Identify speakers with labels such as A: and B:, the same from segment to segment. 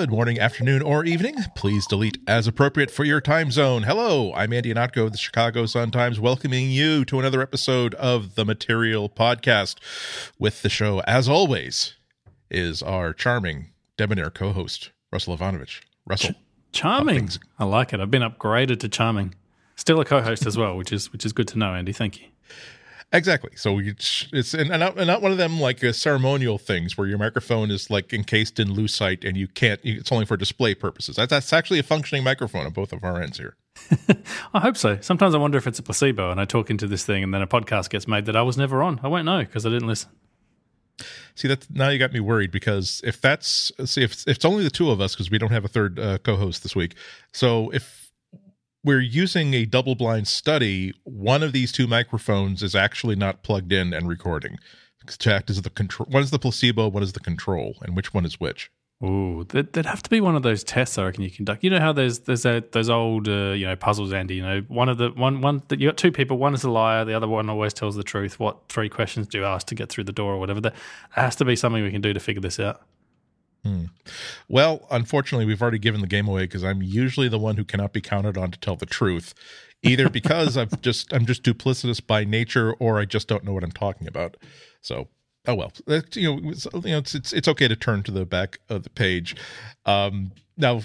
A: Good morning, afternoon, or evening. Please delete as appropriate for your time zone. Hello, I'm Andy Ihnatko of the Chicago Sun-Times, welcoming you to another episode of the Material Podcast. With the show, as always, is our charming, debonair co-host, Russell Ivanovic. Russell.
B: Ch- charming. I like it. I've been upgraded to charming. Still a co-host as well, which is which is good to know, Andy. Thank you.
A: Exactly. So it's and not, and not one of them like uh, ceremonial things where your microphone is like encased in lucite and you can't. It's only for display purposes. That's, that's actually a functioning microphone on both of our ends here.
B: I hope so. Sometimes I wonder if it's a placebo and I talk into this thing and then a podcast gets made that I was never on. I won't know because I didn't listen.
A: See that now you got me worried because if that's see if, if it's only the two of us because we don't have a third uh, co-host this week. So if we're using a double blind study, one of these two microphones is actually not plugged in and recording. Checked is the control. One is the placebo, one is the control, and which one is which?
B: Ooh, there'd, there'd have to be one of those tests I reckon you conduct. You know how there's there's a, those old uh, you know puzzles, Andy. You know one of the one one that you got two people. One is a liar, the other one always tells the truth. What three questions do you ask to get through the door or whatever? There has to be something we can do to figure this out.
A: Hmm. Well, unfortunately, we've already given the game away because I'm usually the one who cannot be counted on to tell the truth, either because i am just I'm just duplicitous by nature, or I just don't know what I'm talking about. So, oh well, you know, it's, you know, it's it's, it's okay to turn to the back of the page. Um, now,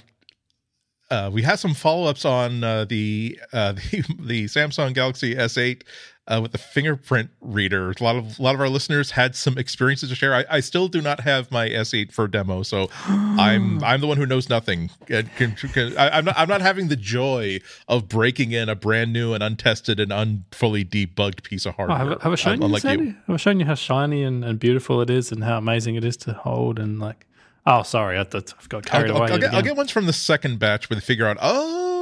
A: uh, we have some follow-ups on uh, the, uh, the the Samsung Galaxy S8 uh, with the fingerprint reader. A lot of a lot of our listeners had some experiences to share. I, I still do not have my S8 for demo, so I'm I'm the one who knows nothing. I, am not I'm not having the joy of breaking in a brand new and untested and unfully debugged piece of hardware.
B: Oh, have, have I shown you, Sandy? you? Have I shown you how shiny and, and beautiful it is and how amazing it is to hold and like. Oh, sorry, I, have got carried
A: I'll,
B: away.
A: I'll get, I'll get ones from the second batch where they figure out, oh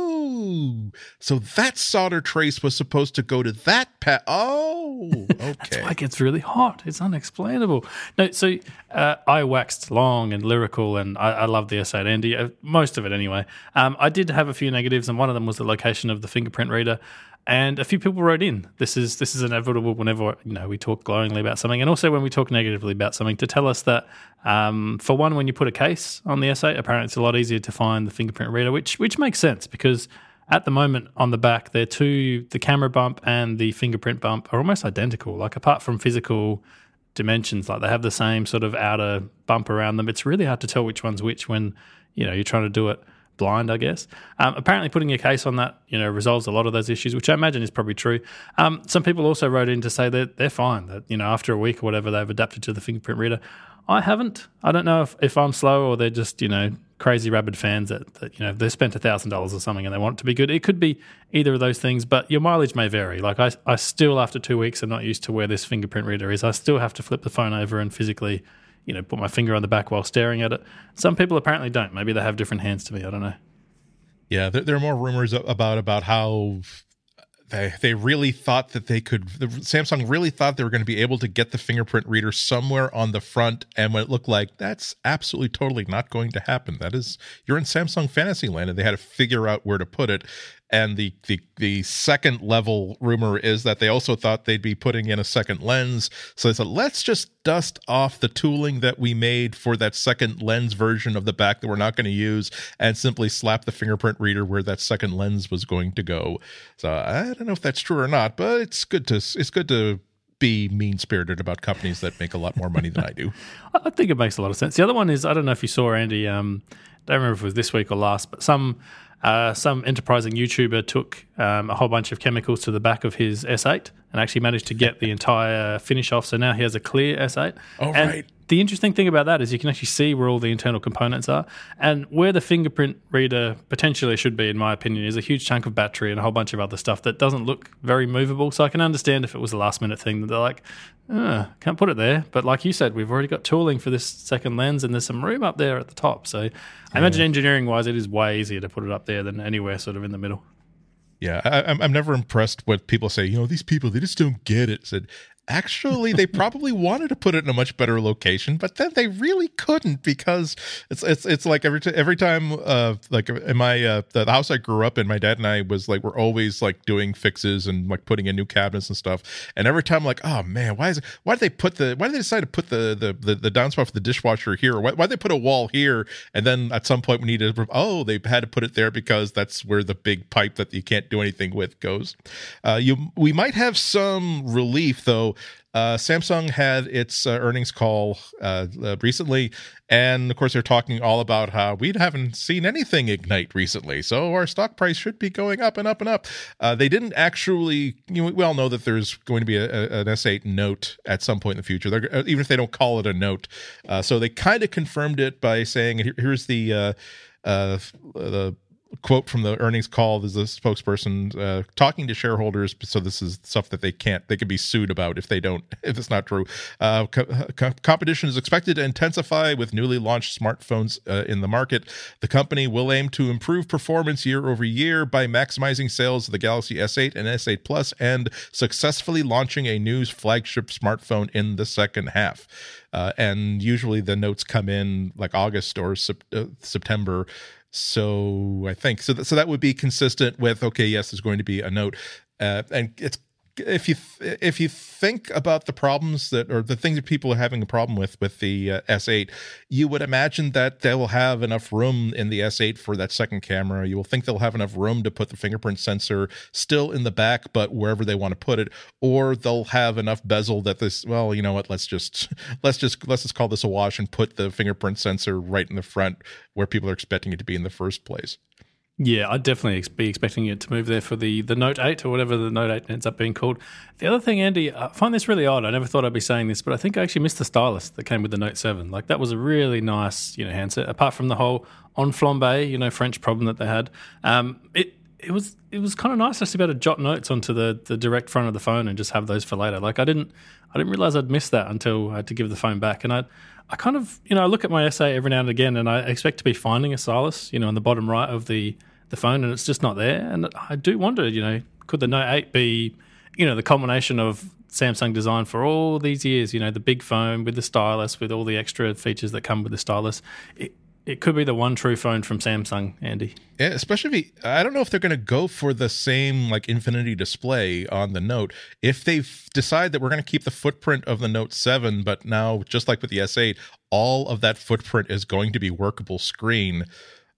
A: so that solder trace was supposed to go to that pat. Oh, okay.
B: That's why it gets really hot. It's unexplainable. No, so uh, I waxed long and lyrical, and I, I love the S8 Andy, uh, most of it anyway. Um, I did have a few negatives, and one of them was the location of the fingerprint reader. And a few people wrote in. This is this is inevitable whenever you know we talk glowingly about something, and also when we talk negatively about something, to tell us that um, for one, when you put a case on the S8, apparently it's a lot easier to find the fingerprint reader, which which makes sense because at the moment on the back, they're two, the camera bump and the fingerprint bump are almost identical. Like apart from physical dimensions, like they have the same sort of outer bump around them. It's really hard to tell which one's which when, you know, you're trying to do it blind, I guess. Um, apparently, putting a case on that, you know, resolves a lot of those issues, which I imagine is probably true. Um, some people also wrote in to say that they're fine, that, you know, after a week or whatever, they've adapted to the fingerprint reader. I haven't. I don't know if, if I'm slow or they're just, you know, crazy rabid fans that, that you know they spent thousand dollars or something and they want it to be good. It could be either of those things, but your mileage may vary. Like I, I still after two weeks am not used to where this fingerprint reader is. I still have to flip the phone over and physically, you know, put my finger on the back while staring at it. Some people apparently don't. Maybe they have different hands to me. I don't know.
A: Yeah, there, there are more rumors about about how they they really thought that they could the, Samsung really thought they were going to be able to get the fingerprint reader somewhere on the front and when it looked like that's absolutely totally not going to happen. That is you're in Samsung fantasy land and they had to figure out where to put it and the, the the second level rumor is that they also thought they'd be putting in a second lens so they said let's just dust off the tooling that we made for that second lens version of the back that we're not going to use and simply slap the fingerprint reader where that second lens was going to go so i don't know if that's true or not but it's good to it's good to be mean spirited about companies that make a lot more money than I do.
B: I think it makes a lot of sense. The other one is I don't know if you saw Andy. Um, I don't remember if it was this week or last, but some uh, some enterprising YouTuber took um, a whole bunch of chemicals to the back of his S8 and actually managed to get the entire finish off. So now he has a clear S8.
A: Oh,
B: and
A: right
B: the interesting thing about that is you can actually see where all the internal components are. And where the fingerprint reader potentially should be in my opinion is a huge chunk of battery and a whole bunch of other stuff that doesn't look very movable. So i can understand if it was a last minute thing that they're like oh, can't put it there. But like you said we've already got tooling for this second lens and there's some room up there at the top. So i imagine engineering wise it is way easier to put it up there than anywhere sort of in the middle.
A: Yeah, I, am I'm never impressed when people say, you know, these people they just don't get it. Said actually they probably wanted to put it in a much better location but then they really couldn't because it's it's it's like every t- every time uh like in my uh the house i grew up in my dad and i was like we're always like doing fixes and like putting in new cabinets and stuff. And every time like oh man why is it why did they put the why did they decide to put the the the, the downspout for the dishwasher here? Why why did they put a wall here? And then at some point we needed oh they had to put it there because that's where the big pipe that you can't do anything with goes. Uh you we might have some relief though uh, Samsung had its uh, earnings call uh, uh, recently, and of course, they're talking all about how we haven't seen anything ignite recently, so our stock price should be going up and up and up. Uh, they didn't actually, you know, we all know that there's going to be a, a, an S8 note at some point in the future, They're, uh, even if they don't call it a note. so they kind of confirmed it by saying, here, here's the uh, the quote from the earnings call there's a spokesperson uh, talking to shareholders so this is stuff that they can't they could be sued about if they don't if it's not true. Uh, co- co- competition is expected to intensify with newly launched smartphones uh, in the market. The company will aim to improve performance year over year by maximizing sales of the galaxy s8 and s8 plus and successfully launching a new flagship smartphone in the second half. Uh, and usually the notes come in like august or sep- uh, september so I think so. That, so that would be consistent with okay. Yes, there's going to be a note, uh, and it's if you if you think about the problems that or the things that people are having a problem with with the uh, S8, you would imagine that they will have enough room in the S8 for that second camera. You will think they'll have enough room to put the fingerprint sensor still in the back, but wherever they want to put it, or they'll have enough bezel that this. Well, you know what? Let's just let's just let's just call this a wash and put the fingerprint sensor right in the front where people are expecting it to be in the first place.
B: Yeah, I'd definitely be expecting it to move there for the, the Note 8 or whatever the Note 8 ends up being called. The other thing, Andy, I find this really odd. I never thought I'd be saying this, but I think I actually missed the stylus that came with the Note 7. Like, that was a really nice, you know, handset. Apart from the whole on flambe, you know, French problem that they had, um, it it was it was kind of nice just to be able to jot notes onto the, the direct front of the phone and just have those for later. Like I didn't I didn't realize I'd missed that until I had to give the phone back, and I I kind of you know I look at my S8 every now and again, and I expect to be finding a stylus, you know, in the bottom right of the the phone and it's just not there. And I do wonder, you know, could the Note 8 be, you know, the combination of Samsung design for all these years, you know, the big phone with the stylus, with all the extra features that come with the stylus. It, it could be the one true phone from Samsung, Andy.
A: Yeah, especially if he, I don't know if they're going to go for the same like infinity display on the Note. If they decide that we're going to keep the footprint of the Note 7, but now just like with the S8, all of that footprint is going to be workable screen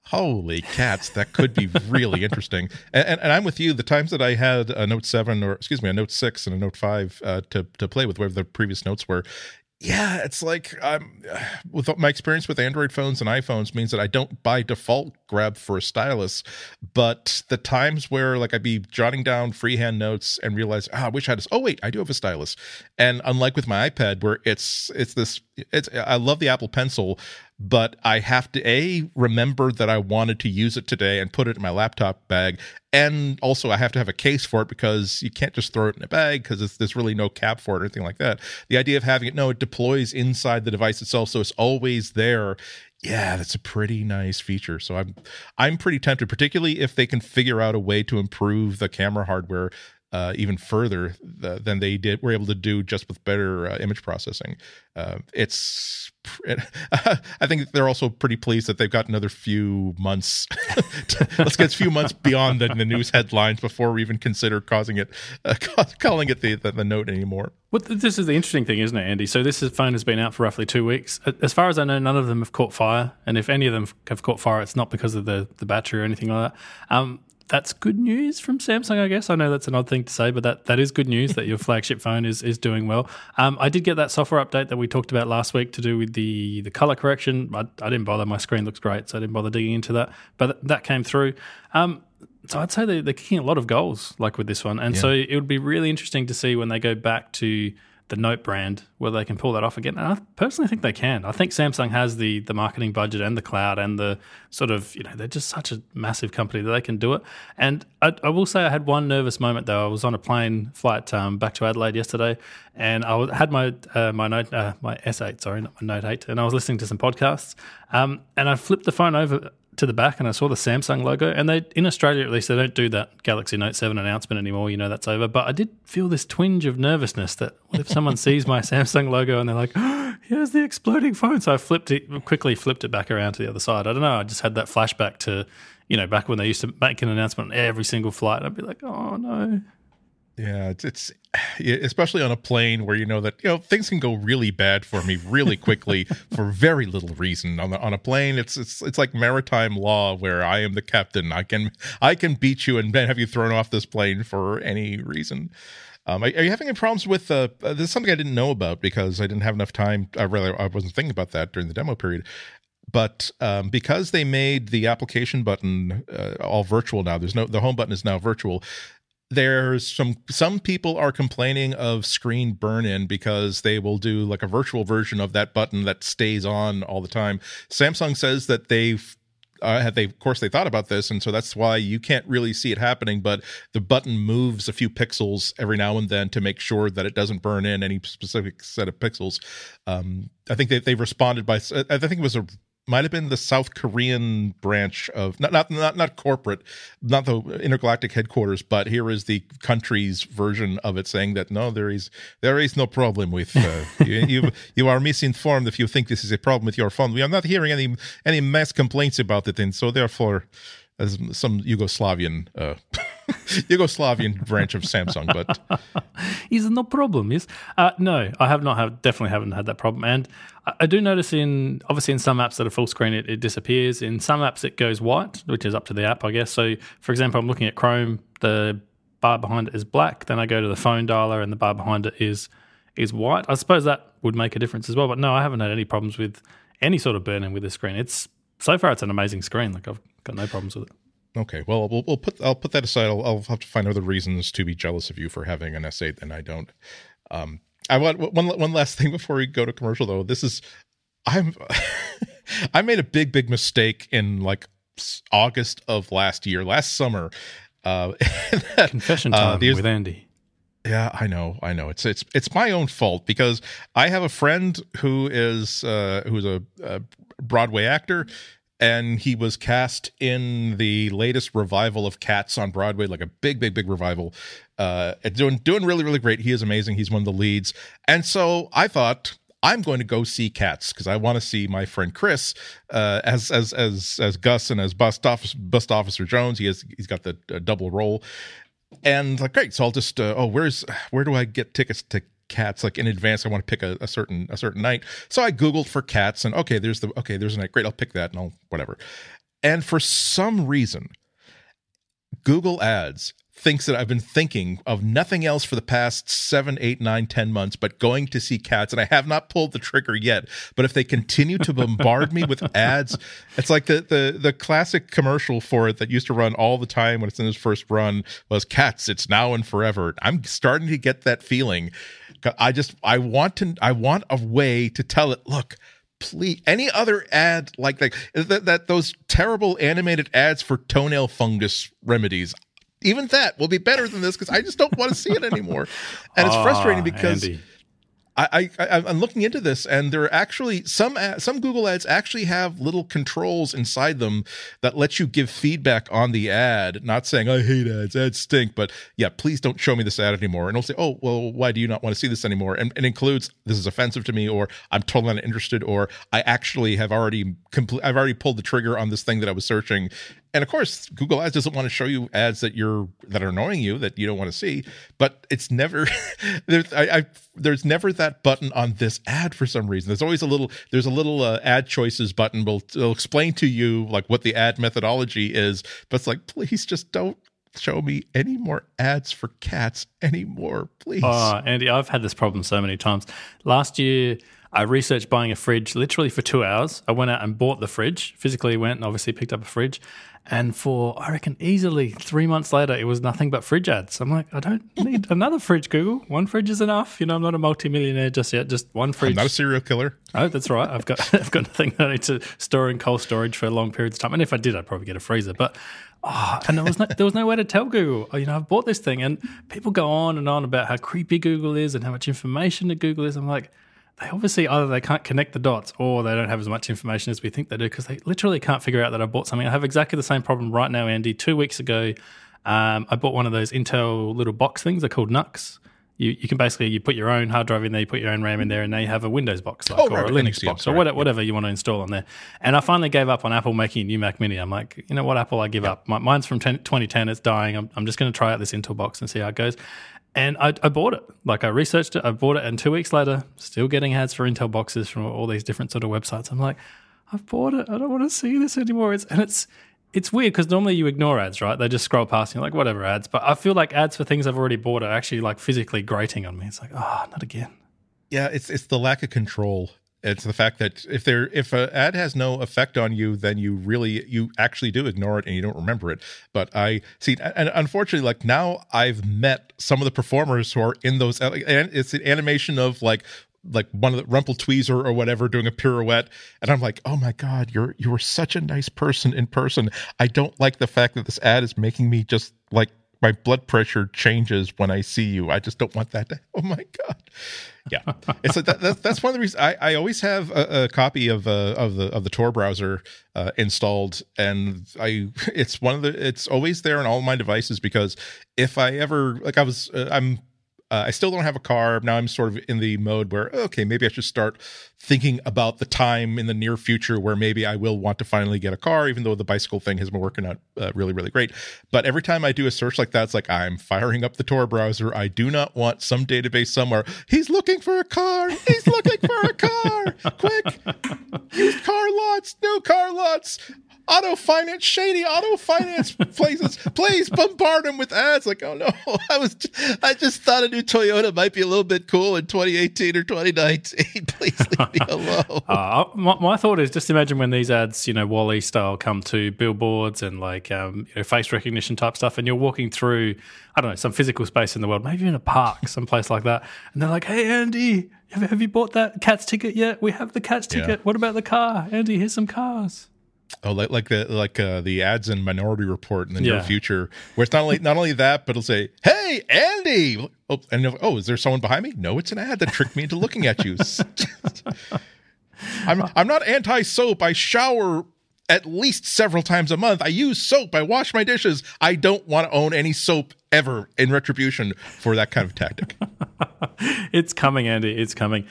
A: Holy cats, that could be really interesting. And, and, and, I'm with you. The times that I had a Note 7 or, excuse me, a Note 6 and a Note 5 uh, to, to play with, whatever the previous notes were, yeah, it's like I'm with my experience with Android phones and iPhones means that I don't by default grab for a stylus, but the times where like I'd be jotting down freehand notes and realize, ah, I wish I had this. Oh wait, I do have a stylus. And unlike with my iPad, where it's it's this, it's I love the Apple Pencil, but I have to a remember that I wanted to use it today and put it in my laptop bag, and also I have to have a case for it because you can't just throw it in a bag because there's really no cap for it or anything like that. The idea of having it, no, it deploys inside the device itself, so it's always there. Yeah, that's a pretty nice feature. So I'm I'm pretty tempted, particularly if they can figure out a way to improve the camera hardware uh, even further the, than they did were able to do just with better uh, image processing. Uh, it's I think they're also pretty pleased that they've got another few months. to, let's get a few months beyond the, the, news headlines before we even consider causing it uh, calling it the, the, the note anymore.
B: Well, this is the interesting thing, isn't it, Andy? So this phone has been out for roughly two weeks. As far as I know, none of them have caught fire, and if any of them have caught fire, it's not because of the the battery or anything like that. Um, that's good news from Samsung, I guess. I know that's an odd thing to say, but that, that is good news that your flagship phone is is doing well. Um, I did get that software update that we talked about last week to do with the the color correction. I, I didn't bother; my screen looks great, so I didn't bother digging into that. But that came through. Um, so I'd say they're, they're kicking a lot of goals, like with this one, and yeah. so it would be really interesting to see when they go back to the Note brand, whether they can pull that off again. And I personally think they can. I think Samsung has the the marketing budget and the cloud and the sort of you know they're just such a massive company that they can do it. And I, I will say I had one nervous moment though. I was on a plane flight um, back to Adelaide yesterday, and I had my uh, my note uh, my S8 sorry not my Note 8, and I was listening to some podcasts. Um, and I flipped the phone over to the back and I saw the Samsung logo. And they, in Australia at least, they don't do that Galaxy Note 7 announcement anymore. You know, that's over. But I did feel this twinge of nervousness that if someone sees my Samsung logo and they're like, oh, here's the exploding phone. So I flipped it, quickly flipped it back around to the other side. I don't know. I just had that flashback to, you know, back when they used to make an announcement on every single flight. I'd be like, oh no.
A: Yeah, it's, it's especially on a plane where you know that you know things can go really bad for me really quickly for very little reason. On the, on a plane, it's it's it's like maritime law where I am the captain. I can I can beat you and have you thrown off this plane for any reason. Um, are, are, you having any problems with? Uh, uh, this is something I didn't know about because I didn't have enough time. I really I wasn't thinking about that during the demo period but um, because they made the application button uh, all virtual now there's no the home button is now virtual there's some some people are complaining of screen burn in because they will do like a virtual version of that button that stays on all the time. Samsung says that they've uh, have they of course they thought about this and so that's why you can't really see it happening but the button moves a few pixels every now and then to make sure that it doesn't burn in any specific set of pixels. Um, i think they, they've responded by i think it was a might have been the South Korean branch of not not not not corporate, not the intergalactic headquarters, but here is the country's version of it, saying that no, there is there is no problem with uh, you, you. You are misinformed if you think this is a problem with your phone. We are not hearing any any mass complaints about it, and so therefore, as some Yugoslavian. Uh, Yugoslavian branch of Samsung, but
B: is no problem. Yes, uh, no, I have not have definitely haven't had that problem, and I, do notice in obviously in some apps that are full screen it, it disappears. In some apps it goes white, which is up to the app, I guess. So, for example, I'm looking at Chrome, the bar behind it is black. Then I go to the phone dialer, and the bar behind it is is white. I suppose that would make a difference as well. But no, I haven't had any problems with any sort of burn-in with this screen. It's so far it's an amazing screen. Like I've got no problems with it.
A: Okay, well, we'll, we'll put I'll put that aside. I'll, I'll, have to find other reasons to be jealous of you for having an S8 and I don't. Um, I want one one last thing before we go to commercial though. This is I'm I made a big big mistake in like August of last year, last summer. Uh,
B: that, Confession uh, time uh, with Andy.
A: Yeah, I know, I know. It's it's it's my own fault because I have a friend who is uh, who's a, a Broadway actor and he was cast in the latest revival of Cats on Broadway, like a big, big, big revival. Uh, doing doing really, really great. He is amazing. He's one of the leads, and so I thought I'm going to go see Cats because I want to see my friend Chris uh, as as as as Gus and as Bustopher Bust Officer Jones. He has he's got the uh, double role, and like great. So I'll just uh, oh where's where do I get tickets to cats like in advance i want to pick a, a, certain a certain night so i googled for cats and okay there's the okay there's a night great i'll pick that and i'll whatever and for some reason google ads thinks that I've been thinking of nothing else for the past seven, eight, nine, ten months but going to see cats, and I have not pulled the trigger yet. But if they continue to bombard me with ads, it's like the the the classic commercial for it that used to run all the time when it's in its first run was cats. It's now and forever. I'm starting to get that feeling. I just I want to I want a way to tell it. Look, please any other ad like like that, that those terrible animated ads for toenail fungus remedies even that will be better than this because i just don't want to see it anymore and it's frustrating ah, because Andy. I, I I'm looking into this, and there are actually some uh, some Google ads actually have little controls inside them that let you give feedback on the ad. Not saying I hate ads, ads stink, but yeah, please don't show me this ad anymore. And it'll say, oh well, why do you not want to see this anymore? And it includes this is offensive to me, or I'm totally not interested, or I actually have already complete. I've already pulled the trigger on this thing that I was searching, and of course google ads doesn't want to show you ads that you're that are annoying you that you don't want to see but it's never there's I, I, there's never that button on this ad for some reason there's always a little there's a little uh, ad choices button will will explain to you like what the ad methodology is but it's like please just don't show me any more ads for cats anymore please
B: oh andy i've had this problem so many times last year I researched buying a fridge literally for two hours. I went out and bought the fridge, physically went and obviously picked up a fridge. And for, I reckon, easily three months later, it was nothing but fridge ads. I'm like, I don't need another fridge, Google. One fridge is enough. You know, I'm not a multimillionaire just yet. Just one fridge. I'm
A: not a serial killer.
B: Oh, that's right. I've got I've got nothing that I need to store in cold storage for long periods of time. And if I did, I'd probably get a freezer. But oh, and there was no there was no way to tell Google. Oh, you know, I've bought this thing, and people go on and on about how creepy Google is and how much information that Google is. I'm like, they obviously either they can't connect the dots or they don't have as much information as we think they do because they literally can't figure out that I bought something. I have exactly the same problem right now, Andy. Two weeks ago, um, I bought one of those Intel little box things. They're called NUCs. You, you can basically you put your own hard drive in there, you put your own RAM in there, and now you have a Windows box like,
A: Oh,
B: or
A: right,
B: a. Linux
A: Yeah,
B: box or whatever, whatever you want to install on there. And I finally gave up on Apple making a new Mac Mini. I'm like, you know what, Apple, I give up. My, mine's from 10, 2010. It's dying. I'm, I'm just going to try out this Intel box and see how it goes. And I, I bought it. Like I researched it, I bought it, and two weeks later, still getting ads for Intel boxes from all these different sort of websites. I'm like, I've bought it. I don't want to see this anymore. It's and it's it's weird because normally you ignore ads, right? They just scroll past you like whatever ads. But I feel like ads for things I've already bought are actually like physically grating on me. It's like, oh, not again.
A: Yeah, it's it's the lack of control. It's the fact that if there if an ad has no effect on you, then you really you actually do ignore it and you don't remember it. But I see, and unfortunately, like now I've met some of the performers who are in those. Uh, and it's an animation of like like one of the Rumpleteazer or whatever doing a pirouette, and I'm like, oh my god, you're you were such a nice person in person. I don't like the fact that this ad is making me just like my blood pressure changes when I see you. I just don't want that to. Oh my god. Yeah, it's that, that, that's one of the reasons I, I always have a, a copy of uh, of the of the Tor browser uh, installed, and I it's one of the it's always there on all my devices because if I ever like I was uh, I'm uh, I still don't have a car. Now I'm sort of in the mode where, okay, maybe I should start thinking about the time in the near future where maybe I will want to finally get a car, even though the bicycle thing has been working out uh, really, really great. But every time I do a search like that, it's like I'm firing up the Tor browser. I do not want some database somewhere. He's looking for a car. He's looking for a car. Quick. Used car lots, new car lots auto finance shady auto finance places please bombard them with ads like oh no i was i just thought a new toyota might be a little bit cool in 2018 or 2019 please leave me alone
B: Uh, my, my thought is just imagine when these ads, you know, Wally style, come to billboards and like um, you know, face recognition type stuff, and you're walking through, I don't know, some physical space in the world, maybe in a park, someplace like that, and they're like, "Hey, Andy, have, have you bought that Cats ticket yet? We have the Cats
A: Yeah.
B: ticket. What about the car, Andy? Here's some cars."
A: Oh like like the like uh, the ads in minority report in the near future where it's not only not only that but it'll say hey andy! Oh and oh is there someone behind me? No it's an ad that tricked me into looking at you. I'm i'm not anti soap i shower at least several times a month. I use soap. I wash my dishes. I don't want to own any soap ever in retribution for that kind of tactic.
B: It's coming, Andy. It's coming.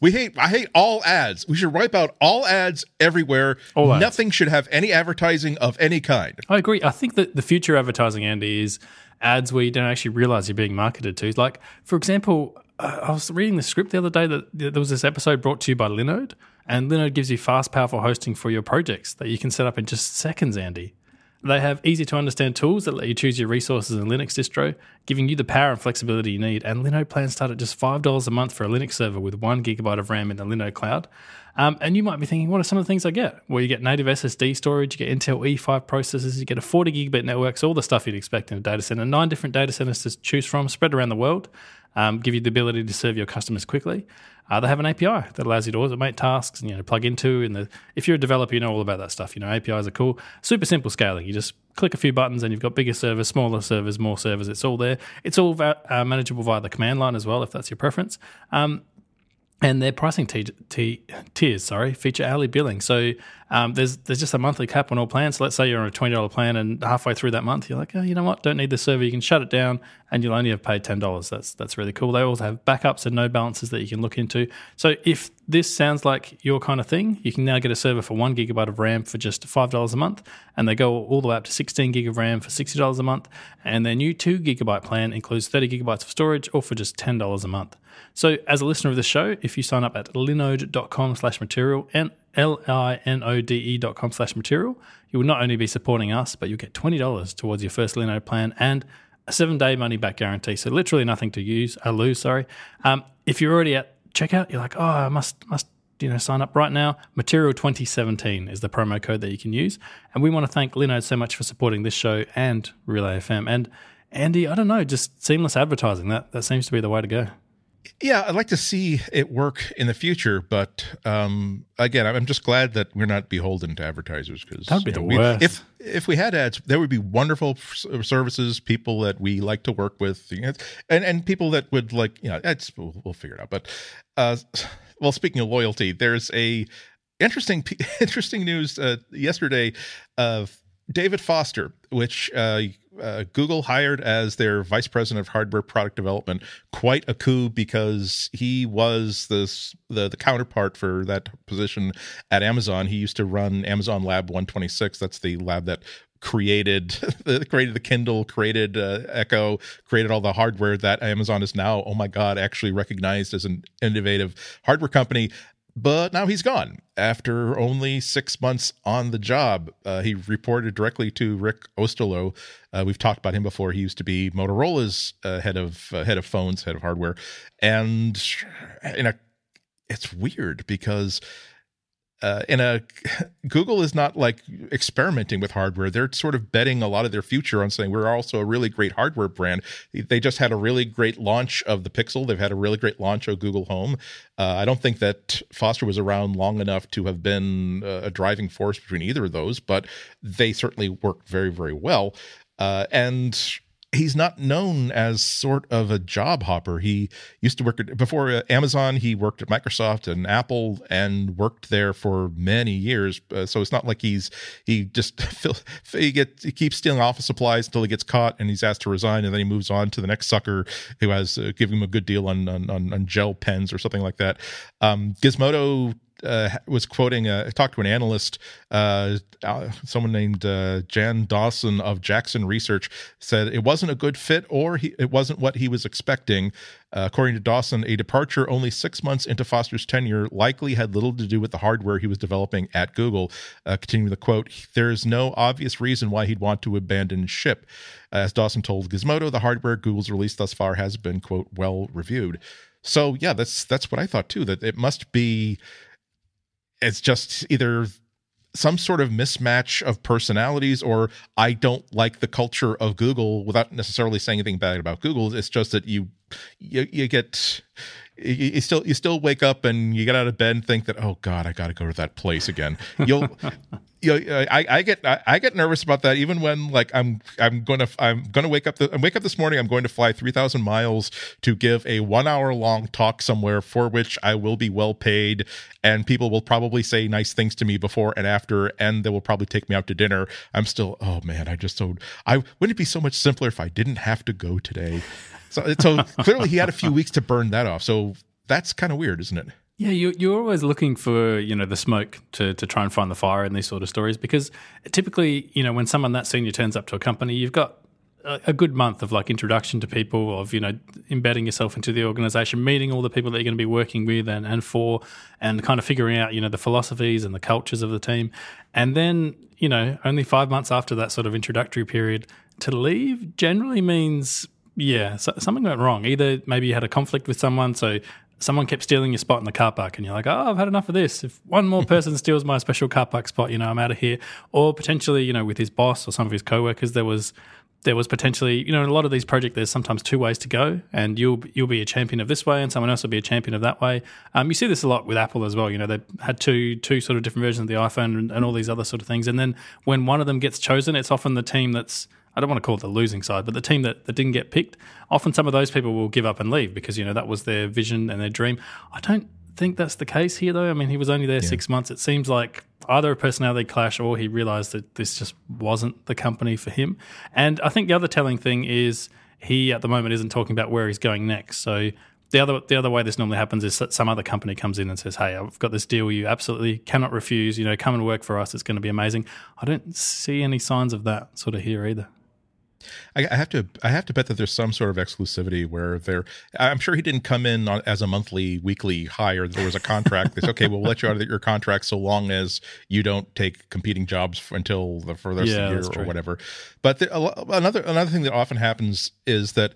A: We hate i hate all ads we should wipe out all ads everywhere
B: All ads.
A: nothing should have any advertising of any kind
B: I agree. I think that the future advertising, Andy, is ads where you don't actually realize you're being marketed to. Like, for example, uh, I was reading the script the other day that there was this episode brought to you by Linode, and Linode gives you fast, powerful hosting for your projects that you can set up in just seconds, Andy. They have easy to understand tools that let you choose your resources in Linux distro, giving you the power and flexibility you need. And Linode plans start at just $5 a month for a Linux server with one gigabyte of RAM in the Linode cloud. Um, and you might be thinking, what are some of the things I get? Well, you get native SSD storage, you get Intel E5 processors, you get a 40 gigabit networks, all the stuff you'd expect in a data center, nine different data centers to choose from, spread around the world, um, give you the ability to serve your customers quickly. Uh, they have an API that allows you to automate tasks and you know plug into. And if you're a developer, you know all about that stuff. You know APIs are cool. Super simple scaling. You just click a few buttons and you've got bigger servers, smaller servers, more servers. It's all there. It's all va- uh, manageable via the command line as well, if that's your preference. Um, and their pricing t- t- tiers, sorry, feature hourly billing. So um, there's there's just a monthly cap on all plans. So let's say you're on a twenty dollar plan, and halfway through that month, you're like, oh, you know what? Don't need the server. You can shut it down, and you'll only have paid ten dollars. That's that's really cool. They also have backups and NodeBalancers that you can look into. So if this sounds like your kind of thing, you can now get a server for one gigabyte of RAM for just five dollars a month, and they go all the way up to sixteen gig of RAM for sixty dollars a month. And their new two gigabyte plan includes thirty gigabytes of storage, all for just ten dollars a month. So, as a listener of the show, if you sign up at linode.com slash material and L-I-N-O-D-E E dot com slash material, you will not only be supporting us, but you'll get $20 towards your first Linode plan and a seven-day money-back guarantee. So, literally nothing to use, uh, lose, sorry. Um, if you're already at checkout, you're like, oh, I must, must you know, sign up right now. Material 2017 is the promo code that you can use. And we want to thank Linode so much for supporting this show and Relay FM. And Andy, I don't know, just seamless advertising. That that seems to be the way to go.
A: Yeah, I'd like to see it work in the future, but um, again, I'm just glad that we're not beholden to advertisers because
B: That'd be the
A: we,
B: worst.
A: If if we had ads, there would be wonderful services, people that we like to work with, you know, and and people that would like, you know, it's, we'll, we'll figure it out. But uh, well, speaking of loyalty, there's a interesting interesting news uh, yesterday of David Foster, which uh, uh, Google hired as their vice president of hardware product development. Quite a coup because he was this the the counterpart for that position at Amazon. He used to run Amazon Lab 126. That's the lab that created created the Kindle, created uh, Echo, created all the hardware that Amazon is now. Oh my God, actually recognized as an innovative hardware company. But now he's gone after only six months on the job. Uh, he reported directly to Rick Osterloh. Uh, we've talked about him before. He used to be Motorola's uh, head of uh, head of phones, head of hardware, and in a it's weird because uh, in a Google is not like experimenting with hardware. They're sort of betting a lot of their future on saying we're also a really great hardware brand. They just had a really great launch of the Pixel. They've had a really great launch of Google Home. Uh, I don't think that Foster was around long enough to have been uh, a driving force between either of those, but they certainly worked very, very well. Uh, and he's not known as sort of a job hopper. He used to work at before uh, Amazon. He worked at Microsoft and Apple and worked there for many years. Uh, so it's not like he's he just he gets he keeps stealing office supplies until he gets caught and he's asked to resign and then he moves on to the next sucker who has uh, giving him a good deal on, on on gel pens or something like that. Um, Gizmodo uh, was quoting, uh, I talked to an analyst, uh, uh, someone named uh, Jan Dawson of Jackdaw Research, said it wasn't a good fit or he, it wasn't what he was expecting. Uh, according to Dawson, a departure only six months into Foster's tenure likely had little to do with the hardware he was developing at Google. Uh, continuing the quote, there's no obvious reason why he'd want to abandon ship. As Dawson told Gizmodo, the hardware Google's released thus far has been, quote, well reviewed. So yeah, that's that's what I thought too. That it must be it's just either some sort of mismatch of personalities or I don't like the culture of Google without necessarily saying anything bad about Google. It's just that you you, you get you, still you still wake up and you get out of bed and think that oh god I got to go to that place again. You'll you know, uh, I, I get I, I, get nervous about that even when like I'm I'm gonna I'm gonna wake up the I wake up this morning I'm going to fly three thousand miles to give a one hour long talk somewhere for which I will be well paid and people will probably say nice things to me before and after and they will probably take me out to dinner. I'm still oh man I just so I wouldn't it be so much simpler if I didn't have to go today. So so clearly he had a few weeks to burn that off. So that's kind of weird, isn't it?
B: Yeah, you, you're always looking for you know the smoke to to try and find the fire in these sort of stories because typically you know when someone that senior turns up to a company, you've got a, a good month of like introduction to people, of you know embedding yourself into the organization, meeting all the people that you're going to be working with and and for, and kind of figuring out you know the philosophies and the cultures of the team, and then you know only five months after that sort of introductory period to leave generally means yeah, so, something went wrong. Either maybe you had a conflict with someone, so someone kept stealing your spot in the car park and you're like, oh, I've had enough of this. If one more person steals my special car park spot, you know, I'm out of here. Or potentially, you know, with his boss or some of his coworkers, there was there was potentially, you know, in a lot of these projects, there's sometimes two ways to go, and you'll you'll be a champion of this way, and someone else will be a champion of that way. Um, you see this a lot with Apple as well. You know, they had two two sort of different versions of the iPhone and, and all these other sort of things, and then when one of them gets chosen, it's often the team that's I don't want to call it the losing side, but the team that, that didn't get picked, often some of those people will give up and leave because, you know, that was their vision and their dream. I don't think that's the case here, though. I mean, he was only there yeah. six months. It seems like either a personality clash or he realized that this just wasn't the company for him. And I think the other telling thing is he at the moment isn't talking about where he's going next. So the other the other way this normally happens is that some other company comes in and says, "Hey, I've got this deal you absolutely cannot refuse. You know, come and work for us. It's going to be amazing." I don't see any signs of that sort of here either.
A: I, I, have to I have to bet that there's some sort of exclusivity where there. I'm sure he didn't come in on, as a monthly, weekly hire. There was a contract. That's okay. We'll let you out of your contract so long as you don't take competing jobs until the further yeah, year or whatever. But the, another another thing that often happens is that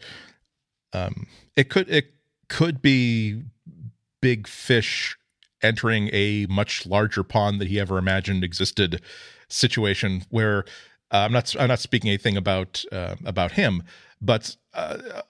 A: um, it could it could be big fish entering a much larger pond that he ever imagined existed situation where uh, I'm not I'm not speaking anything about uh, about him, but uh,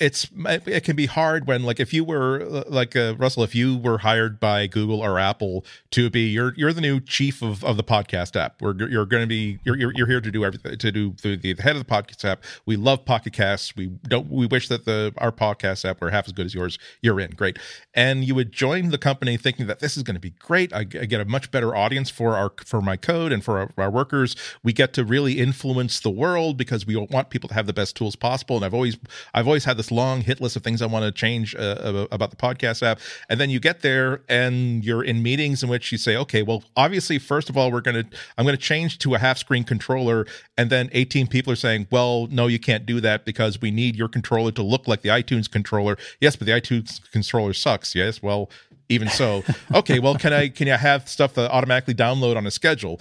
A: it's it can be hard when like if you were like uh, Russell if you were hired by Google or Apple to be you're you're the new chief of, of the podcast app. We're you're going to be you're, you're, you're here to do everything to do the, the head of the podcast app. We love Pocket Casts. We don't we wish that the our podcast app were half as good as yours. You're in. Great. And you would join the company thinking that this is going to be great. I, I get a much better audience for our for my code and for our, our workers. We get to really influence the world because we want people to have the best tools possible. And I've always I've always had this long hit list of things I want to change uh, about the podcast app. And then you get there and you're in meetings in which you say, okay, well, obviously, first of all, we're going to, I'm going to change to a half screen controller. And then 18 people are saying, well, no, you can't do that because we need your controller to look like the iTunes controller. Yes, but the iTunes controller sucks. Yes. Well, even so, okay, well, can I, can you have stuff that automatically download on a schedule?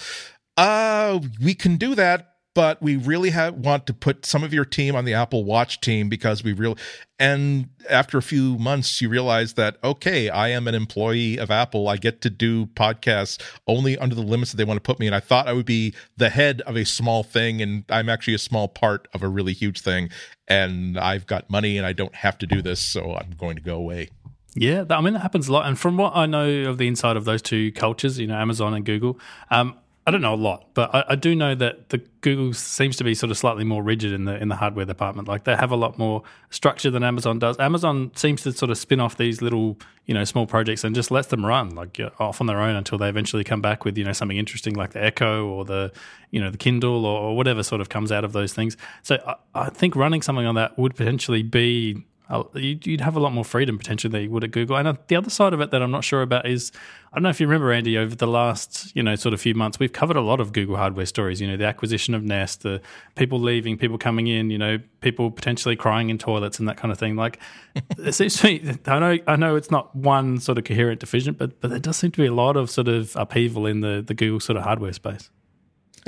A: Uh, we can do that, but we really have, want to put some of your team on the Apple Watch team because we really and after a few months you realize that okay, I am an employee of Apple. I get to do podcasts only under the limits that they want to put me in. I thought I would be the head of a small thing and I'm actually a small part of a really huge thing and I've got money and I don't have to do this, so I'm going to go away.
B: Yeah, I mean that happens a lot. And from what I know of the inside of those two cultures, you know, Amazon and Google, um, I don't know a lot, but I, I, do know that the Google seems to be sort of slightly more rigid in the in the hardware department. Like they have a lot more structure than Amazon does. Amazon seems to sort of spin off these little you know small projects and just lets them run like off on their own until they eventually come back with you know something interesting like the Echo or the you know the Kindle or, or whatever sort of comes out of those things. So I, I think running something on that would potentially be Oh, you'd have a lot more freedom potentially than you would at Google. And the other side of it that I'm not sure about is I don't know if you remember Andy over the last you know sort of few months we've covered a lot of Google hardware stories. You know the acquisition of Nest, the people leaving, people coming in, you know people potentially crying in toilets and that kind of thing. Like it seems to me, I know I know it's not one sort of coherent division, but but there does seem to be a lot of sort of upheaval in the the Google sort of hardware space.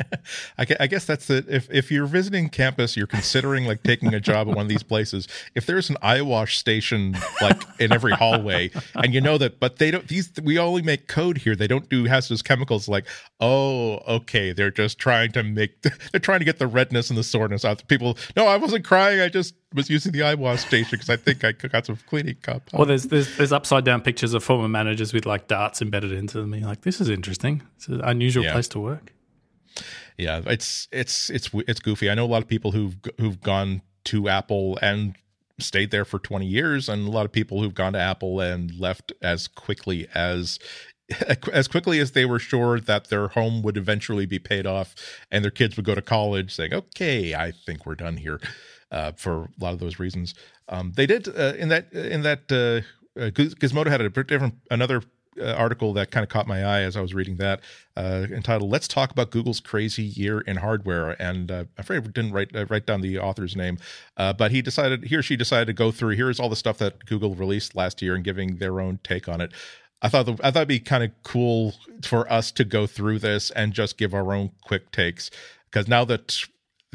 A: I guess that's it. If if you're visiting campus, you're considering like taking a job at one of these places. If there's an eye wash station like in every hallway, and you know that, but they don't. These we only make code here. They don't do hazardous chemicals. Like, oh, okay, they're just trying to make. They're trying to get the redness and the soreness out. People, no, I wasn't crying. I just was using the eye wash station because I think I got some cleaning cup.
B: Well, there's, there's there's upside down pictures of former managers with like darts embedded into them. You're like, this is interesting. It's an unusual yeah. place to work
A: yeah, it's it's it's it's goofy. I know a lot of people who've who've gone to Apple and stayed there for 20 years and a lot of people who've gone to Apple and left as quickly as as quickly as they were sure that their home would eventually be paid off and their kids would go to college saying okay i think we're done here uh, for a lot of those reasons um, they did uh, in that in that uh, uh Gizmodo had a different another article that kind of caught my eye as I was reading that, uh, entitled "Let's Talk About Google's Crazy Year in Hardware." And uh, I'm afraid I didn't write uh, write down the author's name, uh, but he decided he or she decided to go through. Here's all the stuff that Google released last year and giving their own take on it. I thought the, I thought it'd be kind of cool for us to go through this and just give our own quick takes because now that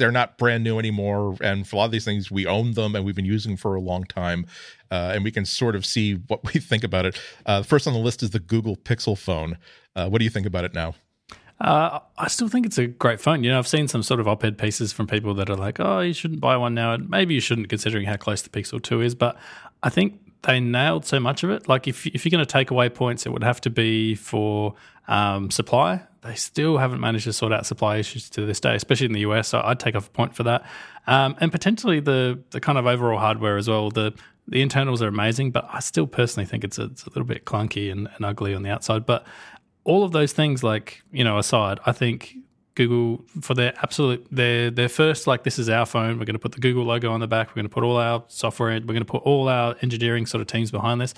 A: they're not brand new anymore. And for a lot of these things, we own them and we've been using them for a long time. Uh, and we can sort of see what we think about it. Uh, first on the list is the Google Pixel phone. Uh, what do you think about it now?
B: Uh, I still think it's a great phone. You know, I've seen some sort of op-ed pieces from people that are like, "Oh, you shouldn't buy one now." And maybe you shouldn't, considering how close the Pixel Two is. But I think they nailed so much of it. Like, if if you're going to take away points, it would have to be for um, supply they still haven't managed to sort out supply issues to this day, especially in the US. So I'd take off a point for that, um, and potentially the the kind of overall hardware as well. The the internals are amazing, but I still personally think it's a, it's a little bit clunky and, and ugly on the outside. But all of those things, like you know, aside, I think Google for their absolute their their first like this is our phone. We're going to put the Google logo on the back. We're going to put all our software. We're going to put all our engineering sort of teams behind this.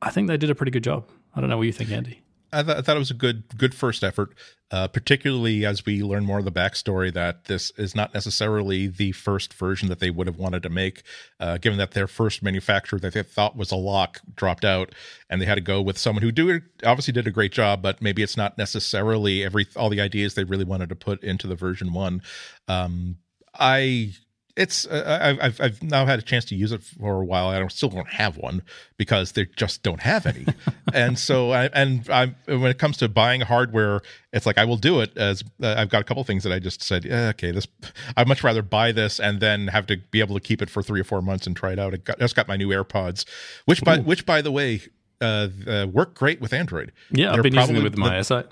B: I think they did a pretty good job. I don't know what you think, Andy.
A: I, th- I, thought it was a good good first effort, uh, particularly as we learn more of the backstory that this is not necessarily the first version that they would have wanted to make, uh, given that their first manufacturer that they thought was a lock dropped out, and they had to go with someone who do obviously did a great job, but maybe it's not necessarily every all the ideas they really wanted to put into the version one. Um, I it's uh, I've I've now had a chance to use it for a while. I don't, still don't have one because they just don't have any. and so I and I'm when it comes to buying hardware, it's like I will do it as uh, I've got a couple things that I just said, yeah, okay, this I'd much rather buy this and then have to be able to keep it for three or four months and try it out. I got, just got my new AirPods, which by which by the way uh, uh, work great with Android.
B: Yeah, They're I've been using it with my eyesight.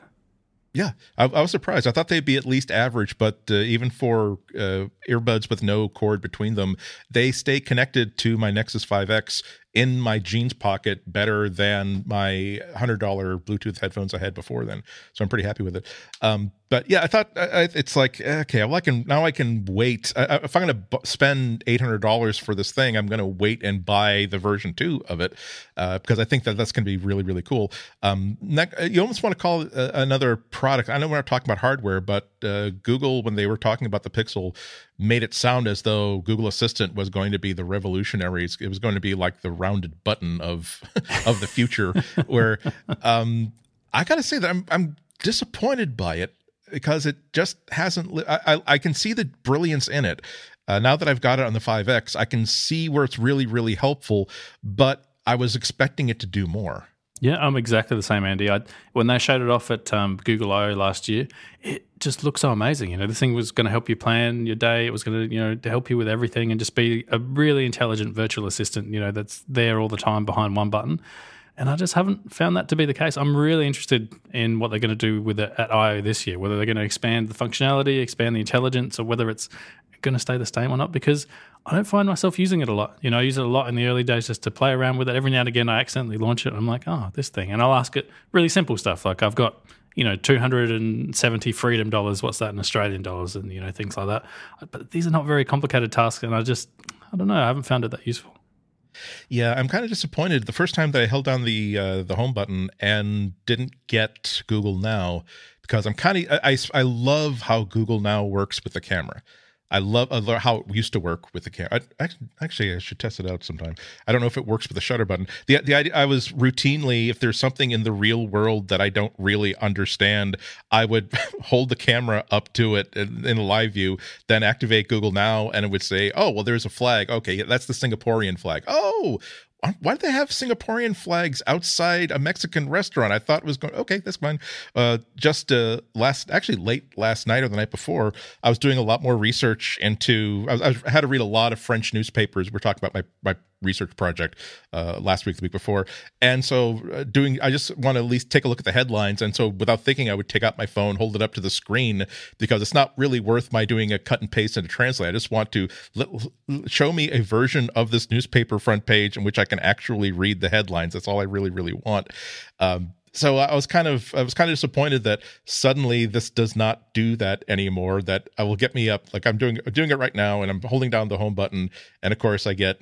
A: Yeah, I, I, was surprised. I thought they'd be at least average, but uh, even for uh, earbuds with no cord between them, they stay connected to my Nexus 5X in my jeans pocket better than my hundred dollar Bluetooth headphones I had before then. So I'm pretty happy with it. Um, but yeah, I thought uh, it's like okay, well I can now I can wait. Uh, if I'm going to b- spend eight hundred dollars for this thing, I'm going to wait and buy the version two of it uh, because I think that that's going to be really really cool. Um, uh, you almost want to call uh, another product. I know we're not talking about hardware, but uh, Google when they were talking about the Pixel made it sound as though Google Assistant was going to be the revolutionaries. It was going to be like the rounded button of of the future. where um, I got to say that I'm I'm disappointed by it because it just hasn't. Li- I, I, I can see the brilliance in it. Uh, now that I've got it on the 5X, I can see where it's really really helpful. But I was expecting it to do more.
B: Yeah, I'm exactly the same, Andy. I, when they showed it off at um, Google I/O last year, it just looked so amazing. You know, this thing was going to help you plan your day. It was going to, you know, to help you with everything and just be a really intelligent virtual assistant. You know, that's there all the time behind one button. And I just haven't found that to be the case. I'm really interested in what they're going to do with it at I/O this year. Whether they're going to expand the functionality, expand the intelligence, or whether it's going to stay the same or not. Because I don't find myself using it a lot. You know, I use it a lot in the early days just to play around with it. Every now and again, I accidentally launch it. And I'm like, oh, this thing. And I'll ask it really simple stuff. Like, I've got, you know, 270 freedom dollars. What's that in Australian dollars? And, you know, things like that. But these are not very complicated tasks. And I just, I don't know. I haven't found it that useful.
A: Yeah, I'm kind of disappointed. The first time that I held down the uh, the home button and didn't get Google Now because I'm kind of I, I, I love how Google Now works with the camera. I love, how it used to work with the camera. Actually, I should test it out sometime. I don't know if it works with the shutter button. The the idea I was routinely, if there's something in the real world that I don't really understand, I would hold the camera up to it in, in live view, then activate Google Now, and it would say, "Oh, well, there's a flag. Okay, that's the Singaporean flag. Oh, why do they have Singaporean flags outside a Mexican restaurant? I thought was going okay, that's fine. Uh, just uh, last, actually late last night or the night before, I was doing a lot more research into. I, was, I had to read a lot of French newspapers. We're talking about my my research project uh, last week, the week before, and so uh, doing. I just want to at least take a look at the headlines, and so without thinking, I would take out my phone, hold it up to the screen because it's not really worth my doing a cut and paste and a translate. I just want to let, show me a version of this newspaper front page in which I can actually read the headlines. That's all I really, really want. Um, so I was kind of I was kind of disappointed that suddenly this does not do that anymore. That I will get me up like I'm doing doing it right now, and I'm holding down the home button, and of course I get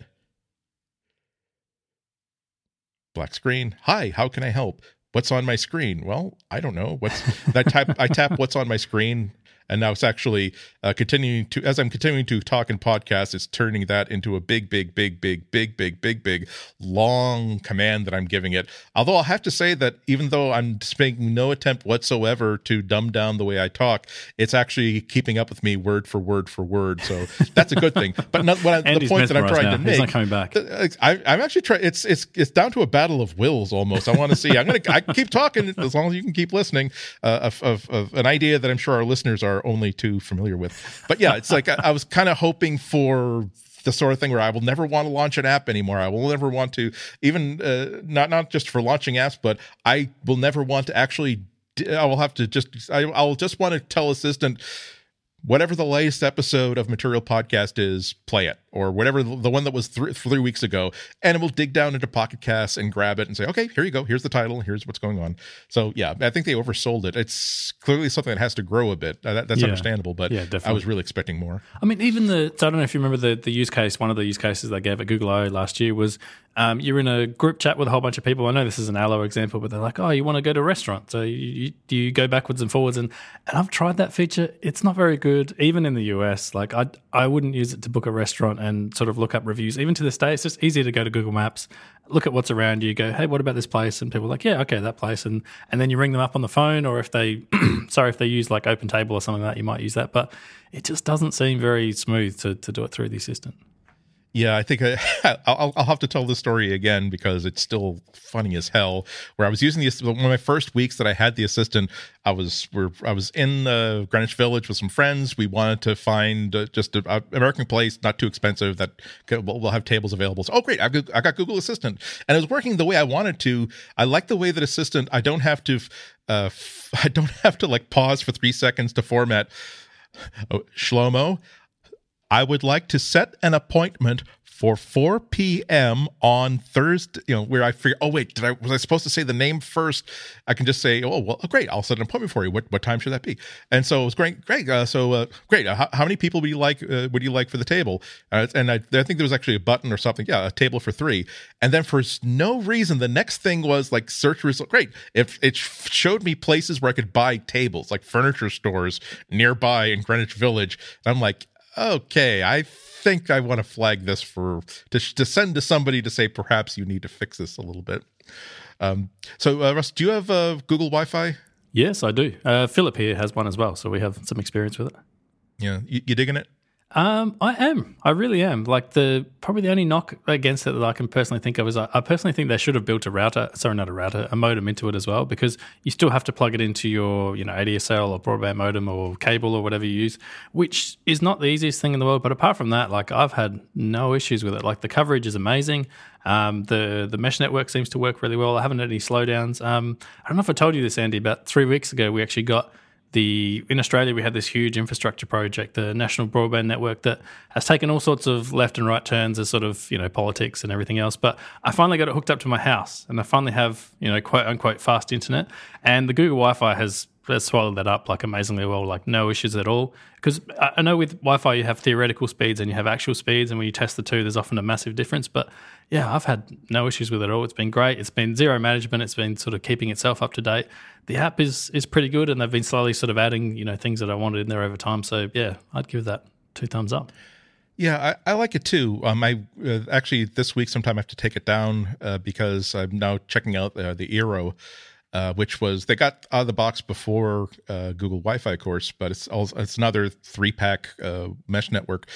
A: black screen. Hi, how can I help? What's on my screen? Well, I don't know. What's I type I tap what's on my screen and now it's actually uh, continuing to as i'm continuing to talk in podcast it's turning that into a big big big big big big big big long command that i'm giving it. Although i'll have to say that even though i'm making no attempt whatsoever to dumb down the way i talk it's actually keeping up with me word for word for word. So that's a good thing. But not what I, the point that i'm trying now. to make
B: he's not coming back.
A: I, am actually trying it's it's it's down to a battle of wills almost. I want to see. I'm gonna i keep talking as long as you can keep listening uh, of, of, of an idea that i'm sure our listeners are are only too familiar with. But yeah, it's like I, I was kind of hoping for the sort of thing where I will never want to launch an app anymore. I will never want to even uh, not not just for launching apps, but I will never want to actually. I will have to just. I, I'll just want to tell Assistant whatever the latest episode of Material Podcast is, play it, or whatever the one that was th- three weeks ago, and it will dig down into Pocket Casts and grab it and say, okay, here you go. Here's the title. Here's what's going on. So yeah, I think they oversold it. It's clearly something that has to grow a bit. Uh, that, that's yeah. understandable, but yeah. I was really expecting more.
B: I mean, even the so I don't know if you remember the the use case. One of the use cases they gave at Google I last year was um, you're in a group chat with a whole bunch of people. I know this is an aloe example, but they're like, "Oh, you want to go to a restaurant?" So you, you, you go backwards and forwards, and and I've tried that feature. It's not very good even in the US. Like I, I wouldn't use it to book a restaurant and sort of look up reviews. Even to this day, it's just easier to go to Google Maps, look at what's around you, go, hey, what about this place? And people are like, yeah, okay, that place, and and then you ring them up on the phone, or if they, sorry, if they use like OpenTable or something like that, you might use that. But it just doesn't seem very smooth to to do it through the assistant.
A: Yeah, I think I, will I'll have to tell the story again because it's still funny as hell. Where I was using the one of my first weeks that I had the assistant, I was we're, I was in the Greenwich Village with some friends. We wanted to find uh, just an American place, not too expensive that could, we'll, we'll have tables available. So, oh, great! I've got, I got Google Assistant, and it was working the way I wanted to. I like the way that Assistant. I don't have to. Uh, I don't have to like pause for three seconds to format. Oh, Shlomo, I would like to set an appointment for 4 p.m. on Thursday, you know, where I figure, oh wait, did I was I supposed to say the name first? I can just say, oh well, great, I'll set an appointment for you. What what time should that be? And so it was great, great. Uh, so uh, great. Uh, how, how, many people would you like? Uh, would you like for the table? Uh, and I, I think there was actually a button or something. Yeah, a table for three. And then for no reason, the next thing was like search result. Great. If it showed me places where I could buy tables, like furniture stores nearby in Greenwich Village. And I'm like, okay, I think I want to flag this for to, to send to somebody to say perhaps you need to fix this a little bit. Um, so, uh, Russ, do you have uh, Google Wi-Fi?
B: Yes, I do. Uh, Philip here has one as well, so we have some experience with it.
A: Yeah, you, you digging it?
B: Um, I am. I really am. Like the probably the only knock against it that I can personally think of is I, I, personally think they should have built a router. Sorry, not a router, a modem into it as well, because you still have to plug it into your you know ADSL or broadband modem or cable or whatever you use, which is not the easiest thing in the world. But apart from that, like I've had no issues with it. Like the coverage is amazing. Um, the the mesh network seems to work really well. I haven't had any slowdowns. Um, I don't know if I told you this, Andy. but three weeks ago, we actually got the in Australia we had this huge infrastructure project, the National Broadband Network, that has taken all sorts of left and right turns as sort of you know politics and everything else. But I finally got it hooked up to my house, and I finally have you know quote unquote fast internet, and the Google Wi-Fi has has swallowed that up like amazingly well, like no issues at all. Because I know with Wi-Fi you have theoretical speeds and you have actual speeds, and when you test the two, there's often a massive difference. But yeah, I've had no issues with it at all. It's been great. It's been zero management. It's been sort of keeping itself up to date. The app is is pretty good, and they've been slowly sort of adding you know things that I wanted in there over time. So yeah, I'd give that two thumbs up.
A: Yeah, I, I, like it too. Um, I uh, actually this week sometime I have to take it down uh, because I'm now checking out uh, the Eero uh, which was they got out of the box before uh, Google Wi-Fi, course, but it's also, it's another three pack uh, mesh network,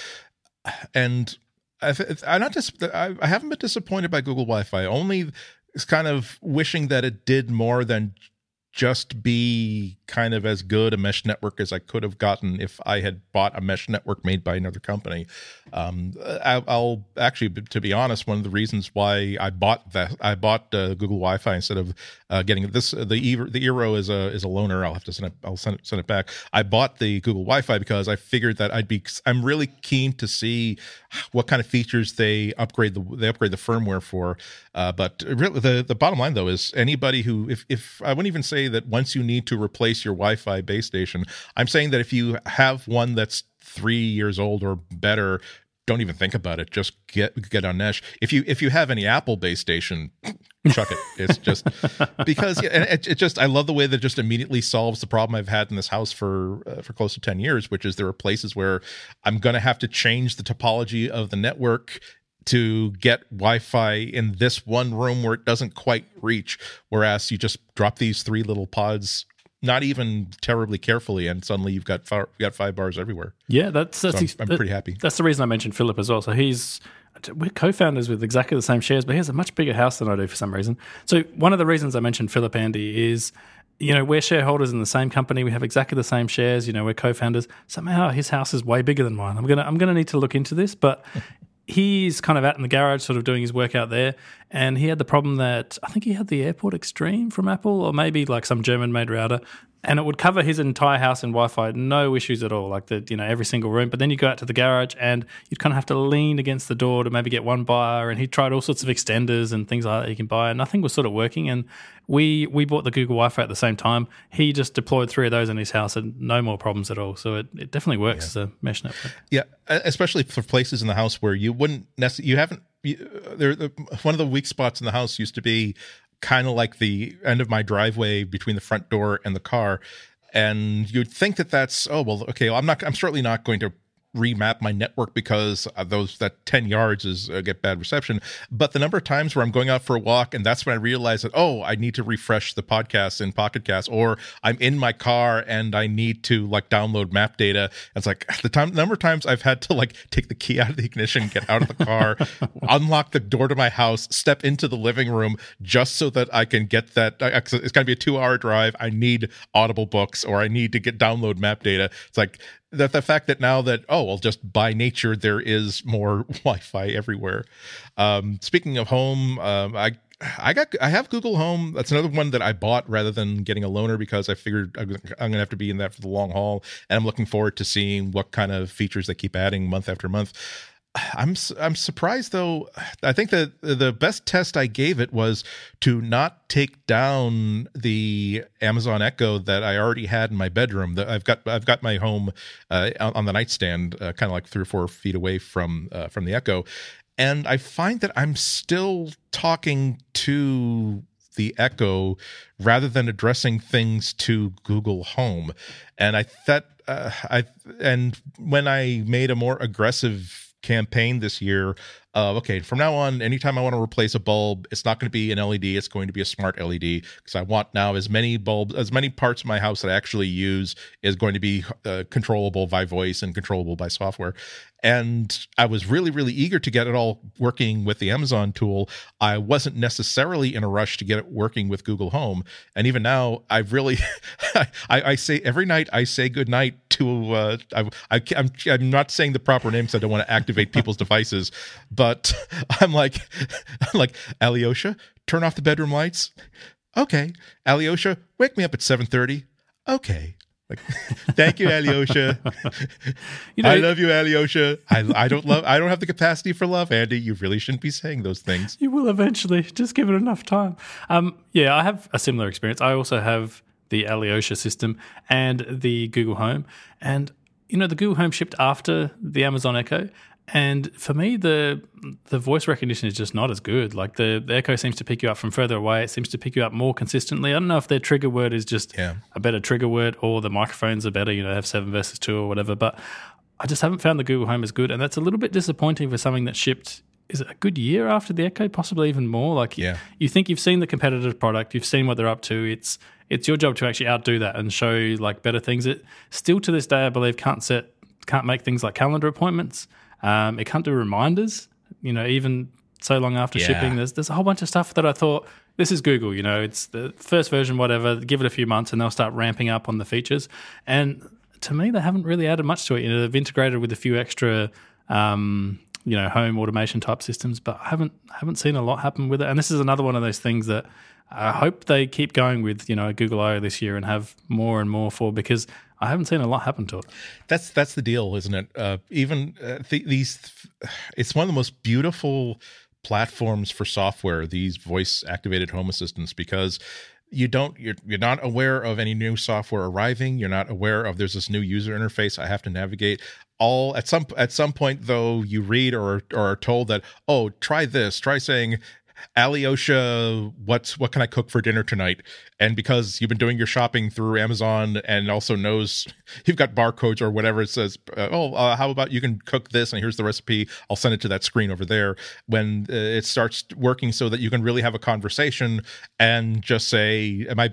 A: and I've, I'm not just I haven't been disappointed by Google Wi-Fi. Only is kind of wishing that it did more than just be kind of as good a mesh network as I could have gotten if I had bought a mesh network made by another company. Um, I, will actually, to be honest, one of the reasons why I bought that I bought uh, Google Wi-Fi instead of uh, getting this the the Eero is a is a loaner. I'll have to send it. I'll send it send it back. I bought the Google Wi-Fi because I figured that I'd be. I'm really keen to see what kind of features they upgrade the they upgrade the firmware for. Uh, but really, the the bottom line though is anybody who if if I wouldn't even say that once you need to replace your Wi-Fi base station, I'm saying that if you have one that's three years old or better don't even think about it. Just get get on mesh if you if you have any apple base station chuck it. It's just because yeah, and it, it, just i love the way that just immediately solves the problem i've had in this house for uh, for close to 10 years which is there are places where i'm going to have to change the topology of the network to get Wi-Fi in this one room where it doesn't quite reach. Whereas you just drop these three little pods not even terribly carefully, and suddenly you've got five, you got five bars everywhere.
B: Yeah, that's that's
A: so I'm, I'm, pretty happy.
B: That's the reason I mentioned Philip as well. So he's we're co-founders with exactly the same shares, but he has a much bigger house than I do for some reason. So one of the reasons I mentioned Philip Andy is you know, we're shareholders in the same company. We have exactly the same shares. You know, we're co-founders. Somehow his house is way bigger than mine. I'm gonna I'm gonna need to look into this, but he's kind of out in the garage, sort of doing his work out there. And he had the problem that I think he had the Airport Extreme from Apple, or maybe like some German made router and it would cover his entire house in Wi-Fi, no issues at all. Like the you know every single room. But then you go out to the garage, and you'd kind of have to lean against the door to maybe get one bar. And he tried all sorts of extenders and things like that you can buy, and nothing was sort of working. And we we bought the Google Wi-Fi at the same time. He just deployed three of those in his house, and no more problems at all. So it, it definitely works yeah. as a mesh network.
A: Yeah, especially for places in the house where you wouldn't necessarily you haven't. You, uh, there, one of the weak spots in the house used to be kind of like the end of my driveway between the front door and the car. And you'd think that that's oh well okay well, i'm not i'm certainly not going to remap my network because those that 10 yards is uh, get bad reception. But the number of times where i'm going out for a walk and that's when i realize that oh i need to refresh the podcast in pocket cast or i'm in my car and i need to like download map data. It's like the time number of times i've had to like take the key out of the ignition get out of the car unlock the door to my house step into the living room just so that i can get that it's going to be a two hour drive. I need audible books or i need to get download map data. It's like that the fact that now that oh well just by nature there is more wi-fi everywhere um speaking of home um i I got I have Google Home. That's another one that I bought rather than getting a loaner because I figured I'm to have to be in that for the long haul, and I'm looking forward to seeing what kind of features they keep adding month after month. I'm I'm surprised though. I think that the best test I gave it was to not take down the Amazon Echo that I already had in my bedroom. That I've got I've got my home uh, on the nightstand, uh, kind of like three or four feet away from uh, from the Echo, and I find that I'm still talking to the Echo rather than addressing things to Google Home, and I thought uh, I and when I made a more aggressive campaign this year okay from now on anytime i want to replace a bulb it's not going to be an led it's going to be a smart led because i want now as many bulbs as many parts of my house that i actually use is going to be uh, controllable by voice and controllable by software and i was really really eager to get it all working with the amazon tool i wasn't necessarily in a rush to get it working with google home and even now i've really I, I, say every night i say good night to uh, I, I, I'm, I'm not saying the proper names i don't want to activate people's devices but I'm like, I'm like Alyosha, turn off the bedroom lights. Okay, Alyosha, wake me up at seven thirty. Okay. Like, thank you, Alyosha. you know, I love you, Alyosha. I, I don't love. I don't have the capacity for love, Andy. You really shouldn't be saying those things.
B: You will eventually. Just give it enough time. Um, yeah, I have a similar experience. I also have the Alyosha system and the Google Home, and you know the Google Home shipped after the Amazon Echo, and for me, the the voice recognition is just not as good. Like the, the Echo seems to pick you up from further away. It seems to pick you up more consistently. I don't know if their trigger word is just yeah. a better trigger word or the microphones are better. You know, have seven versus two or whatever. But I just haven't found the Google Home as good, and that's a little bit disappointing for something that shipped. Is it a good year after the Echo? Possibly even more. Like yeah. you think you've seen the competitive product, you've seen what they're up to. It's it's your job to actually outdo that and show like better things. It still to this day, I believe, can't set can't make things like calendar appointments. Um, it can't do reminders. You know, even so long after yeah. shipping, there's there's a whole bunch of stuff that I thought this is Google. You know, it's the first version, whatever. Give it a few months, and they'll start ramping up on the features. And to me, they haven't really added much to it. You know, they've integrated with a few extra. Um, you know, home automation type systems, but I haven't haven't seen a lot happen with it. And this is another one of those things that I hope they keep going with, you know, Google I/O this year and have more and more for because I haven't seen a lot happen to it.
A: That's that's the deal, isn't it? Uh, even uh, th- these, it's one of the most beautiful platforms for software. These voice activated home assistants because you don't you're you're not aware of any new software arriving. You're not aware of there's this new user interface I have to navigate. All at some at some point though, you read or or are told that oh try this, try saying Alyosha, what's what can I cook for dinner tonight? And because you've been doing your shopping through Amazon and also knows you've got barcodes or whatever it says, uh, oh, uh, how about you can cook this and here's the recipe. I'll send it to that screen over there. When uh, it starts working so that you can really have a conversation and just say, "Am I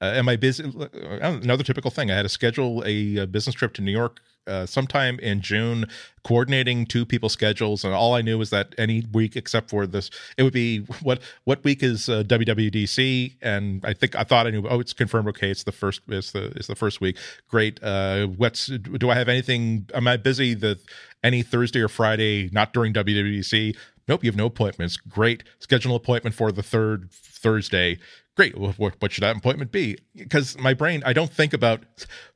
A: uh, am I busy?" Uh, another typical thing. I had to schedule a, a business trip to New York uh, sometime in June, coordinating two people's schedules, and all I knew was that any week except for this, it would be what what week is uh, WWDC, and I think I thought I knew. Oh, it's confirmed. Okay, it's the first. It's the it's the first week. Great. Uh, what's do I have anything? Am I busy the any Thursday or Friday? Not during WWDC. Nope, you have no appointments. Great. Schedule an appointment for the third Thursday great. What, should that appointment be? Because my brain i don't think about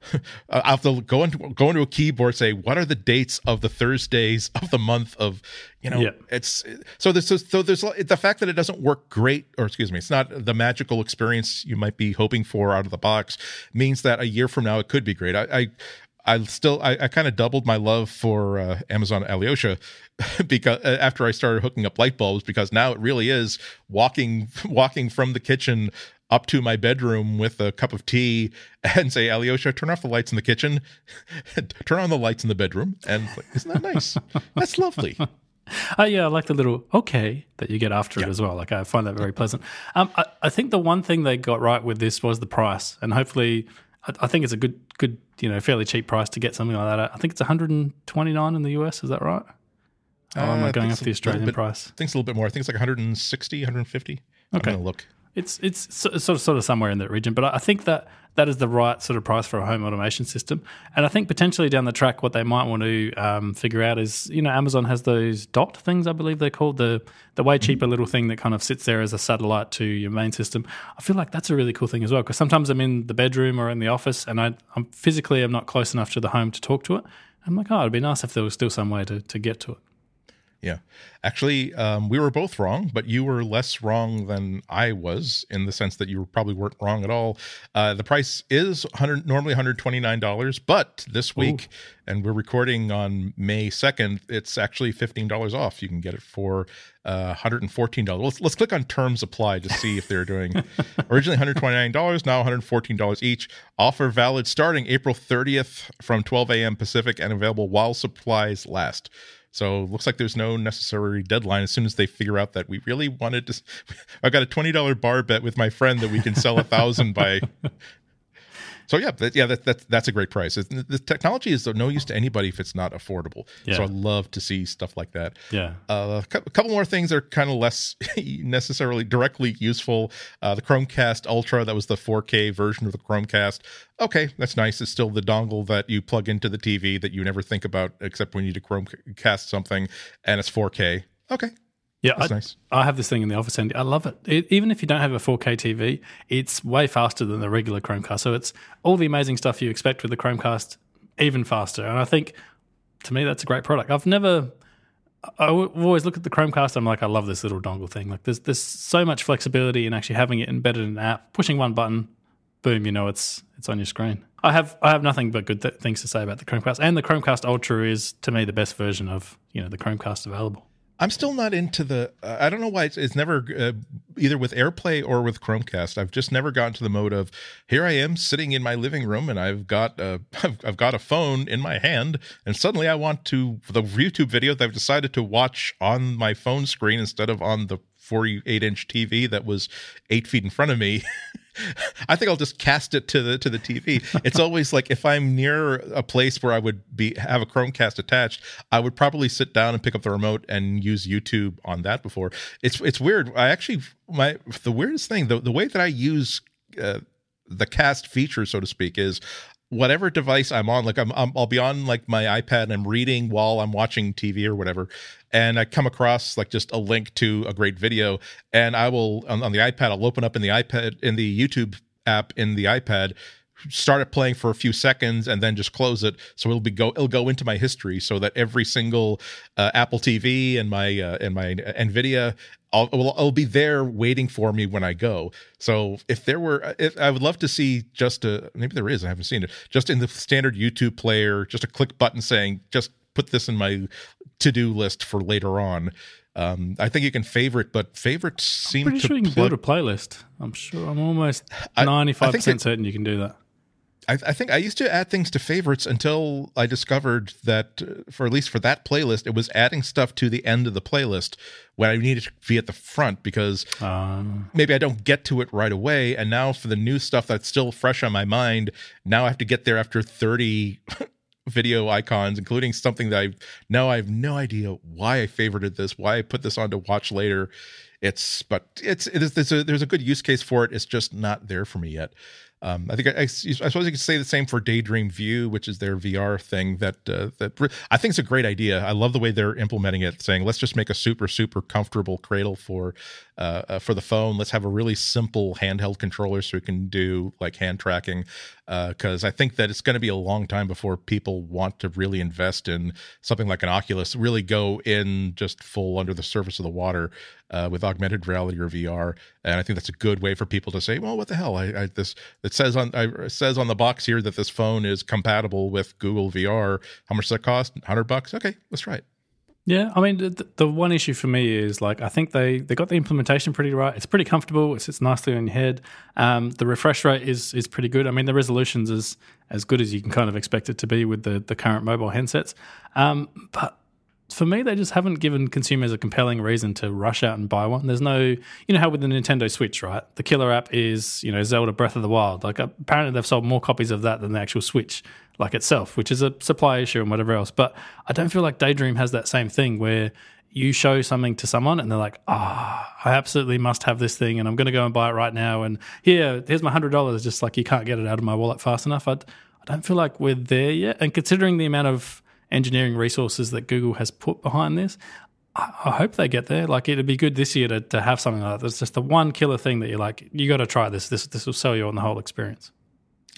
A: i have to go into go into a keyboard say what are the dates of the thursdays of the month of you know yeah. it's so there's so there's the fact that it doesn't work great or excuse me it's not the magical experience you might be hoping for out of the box means that a year from now it could be great. I, I I still I, I kind of doubled my love for uh, Amazon Alyosha because uh, after I started hooking up light bulbs because now it really is walking walking from the kitchen up to my bedroom with a cup of tea and say, Alyosha, turn off the lights in the kitchen, turn on the lights in the bedroom. And like, isn't that nice? That's lovely.
B: Uh, yeah, I like the little okay that you get after it as well. Like I find that very pleasant. Um, I, I think the one thing they got right with this was the price, and hopefully, I, I think it's a good, good, you know, fairly cheap price to get something like that. I think it's 129 in the US. Is that right? Oh, am
A: Uh,
B: I going off the Australian
A: bit-
B: price?
A: I think it's a little bit more. I think it's like 160, 150.
B: Okay.
A: I'm going to look.
B: It's it's so- sort of sort of somewhere in that region, but I I think that that is the right sort of price for a home automation system. And I think potentially down the track, what they might want to um, figure out is, you know, Amazon has those dot things, I believe they're called, the the way cheaper little thing that kind of sits there as a satellite to your main system. I feel like that's a really cool thing as well because sometimes I'm in the bedroom or in the office, and I, I'm physically I'm not close enough to the home to talk to it. I'm like, oh, it'd be nice if there was still some way to to get to it.
A: Yeah. Actually, um, we were both wrong, but you were less wrong than I was in the sense that you probably weren't wrong at all. Uh, the price is 100, normally $129, but this week, and we're recording on May 2nd, it's actually $15 off. You can get it for uh, $114. Let's, let's click on terms apply to see if they're doing originally $129, now $114 each. Offer valid starting April 30th from 12 a.m. Pacific and available while supplies last. So looks like there's no necessary deadline. As soon as they figure out that we really wanted to, I've got a twenty dollar bar bet with my friend that we can sell a thousand by. So yeah, that, yeah, that, that, that's a great price. It, the technology is of no use to anybody if it's not affordable.
B: Yeah.
A: So I love to see stuff like that.
B: Yeah.
A: Uh, a couple more things are kind of less necessarily directly useful. Uh, the Chromecast Ultra, that was the 4K version of the Chromecast. Okay, that's nice. It's still the dongle that you plug into the TV that you never think about except when you need to Chromecast something, and it's 4K. Okay,
B: Yeah, I,
A: nice.
B: I have this thing in the office, and I love it. it. Even if you don't have a 4K TV, it's way faster than the regular Chromecast. So it's all the amazing stuff you expect with the Chromecast, even faster. And I think, to me, that's a great product. I've never. I w- always look at the Chromecast. I'm like, I love this little dongle thing. Like, there's there's so much flexibility in actually having it embedded in an app. Pushing one button, boom, you know it's it's on your screen. I have I have nothing but good th- things to say about the Chromecast, and the Chromecast Ultra is to me the best version of you know the Chromecast available.
A: I'm still not into the. Uh, I don't know why it's, it's never uh, either with AirPlay or with Chromecast. I've just never gotten to the mode of here I am sitting in my living room and I've got a I've, I've got a phone in my hand and suddenly I want to the YouTube video that I've decided to watch on my phone screen instead of on the 48 inch TV that was eight feet in front of me. I think I'll just cast it to the to the TV. It's always like if I'm near a place where I would be have a Chromecast attached, I would probably sit down and pick up the remote and use YouTube on that before. It's it's weird. I actually my the weirdest thing the the way that I use uh, the cast feature so to speak is whatever device I'm on, like I'm, I'm I'll be on like my iPad and I'm reading while I'm watching TV or whatever, and I come across like just a link to a great video, and I will on, on the iPad I'll open up in the iPad in the YouTube app in the iPad start it playing for a few seconds and then just close it so it'll be go it'll go into my history so that every single uh, apple tv and my uh, and my nvidia I'll, it'll, it'll be there waiting for me when i go so if there were if i would love to see just a maybe there is i haven't seen it just in the standard youtube player just a click button saying just put this in my to-do list for later on um, I think you can favorite, but favorites seem
B: Pretty
A: to
B: sure you can
A: plug-
B: build a playlist. I'm sure. I'm almost ninety five percent certain you can do that.
A: I, I think I used to add things to favorites until I discovered that, uh, for at least for that playlist, it was adding stuff to the end of the playlist when I needed to be at the front because
B: Um,
A: maybe I don't get to it right away. And now for the new stuff that's still fresh on my mind, now I have to get there after 30 video icons, including something that I now I have no idea why I favorited this, why I put this on to watch later. It's but it's it is there's a there's a good use case for it. It's just not there for me yet. Um, I think I, I, I suppose you could say the same for Daydream View, which is their VR thing. That uh, that I think is a great idea. I love the way they're implementing it, saying let's just make a super super comfortable cradle for uh, uh, for the phone. Let's have a really simple handheld controller so we can do like hand tracking. Because I think that it's going to be a long time before people want to really invest in something like an Oculus, really go in just full under the surface of the water uh, with augmented reality or VR. And I think that's a good way for people to say, well, what the hell? I, I this it says on I, it says on the box here that this phone is compatible with Google VR. How much does that cost? Hundred bucks. Okay, let's try it.
B: Yeah, I mean, the, the one issue for me is like I think they, they got the implementation pretty right. It's pretty comfortable. It sits nicely on your head. Um, the refresh rate is is pretty good. I mean, the resolutions is as good as you can kind of expect it to be with the the current mobile handsets. Um, but for me, they just haven't given consumers a compelling reason to rush out and buy one. There's no, you know, how with the Nintendo Switch, right? The killer app is, you know, Zelda Breath of the Wild. Like, apparently, they've sold more copies of that than the actual Switch, like itself, which is a supply issue and whatever else. But I don't feel like Daydream has that same thing where you show something to someone and they're like, ah, oh, I absolutely must have this thing and I'm going to go and buy it right now. And here, here's my $100. Just like you can't get it out of my wallet fast enough. I, I don't feel like we're there yet. And considering the amount of engineering resources that Google has put behind this. I, I hope they get there. Like it'd be good this year to, to have something like that. It's just the one killer thing that you're like, you got to try this. This this will sell you on the whole experience.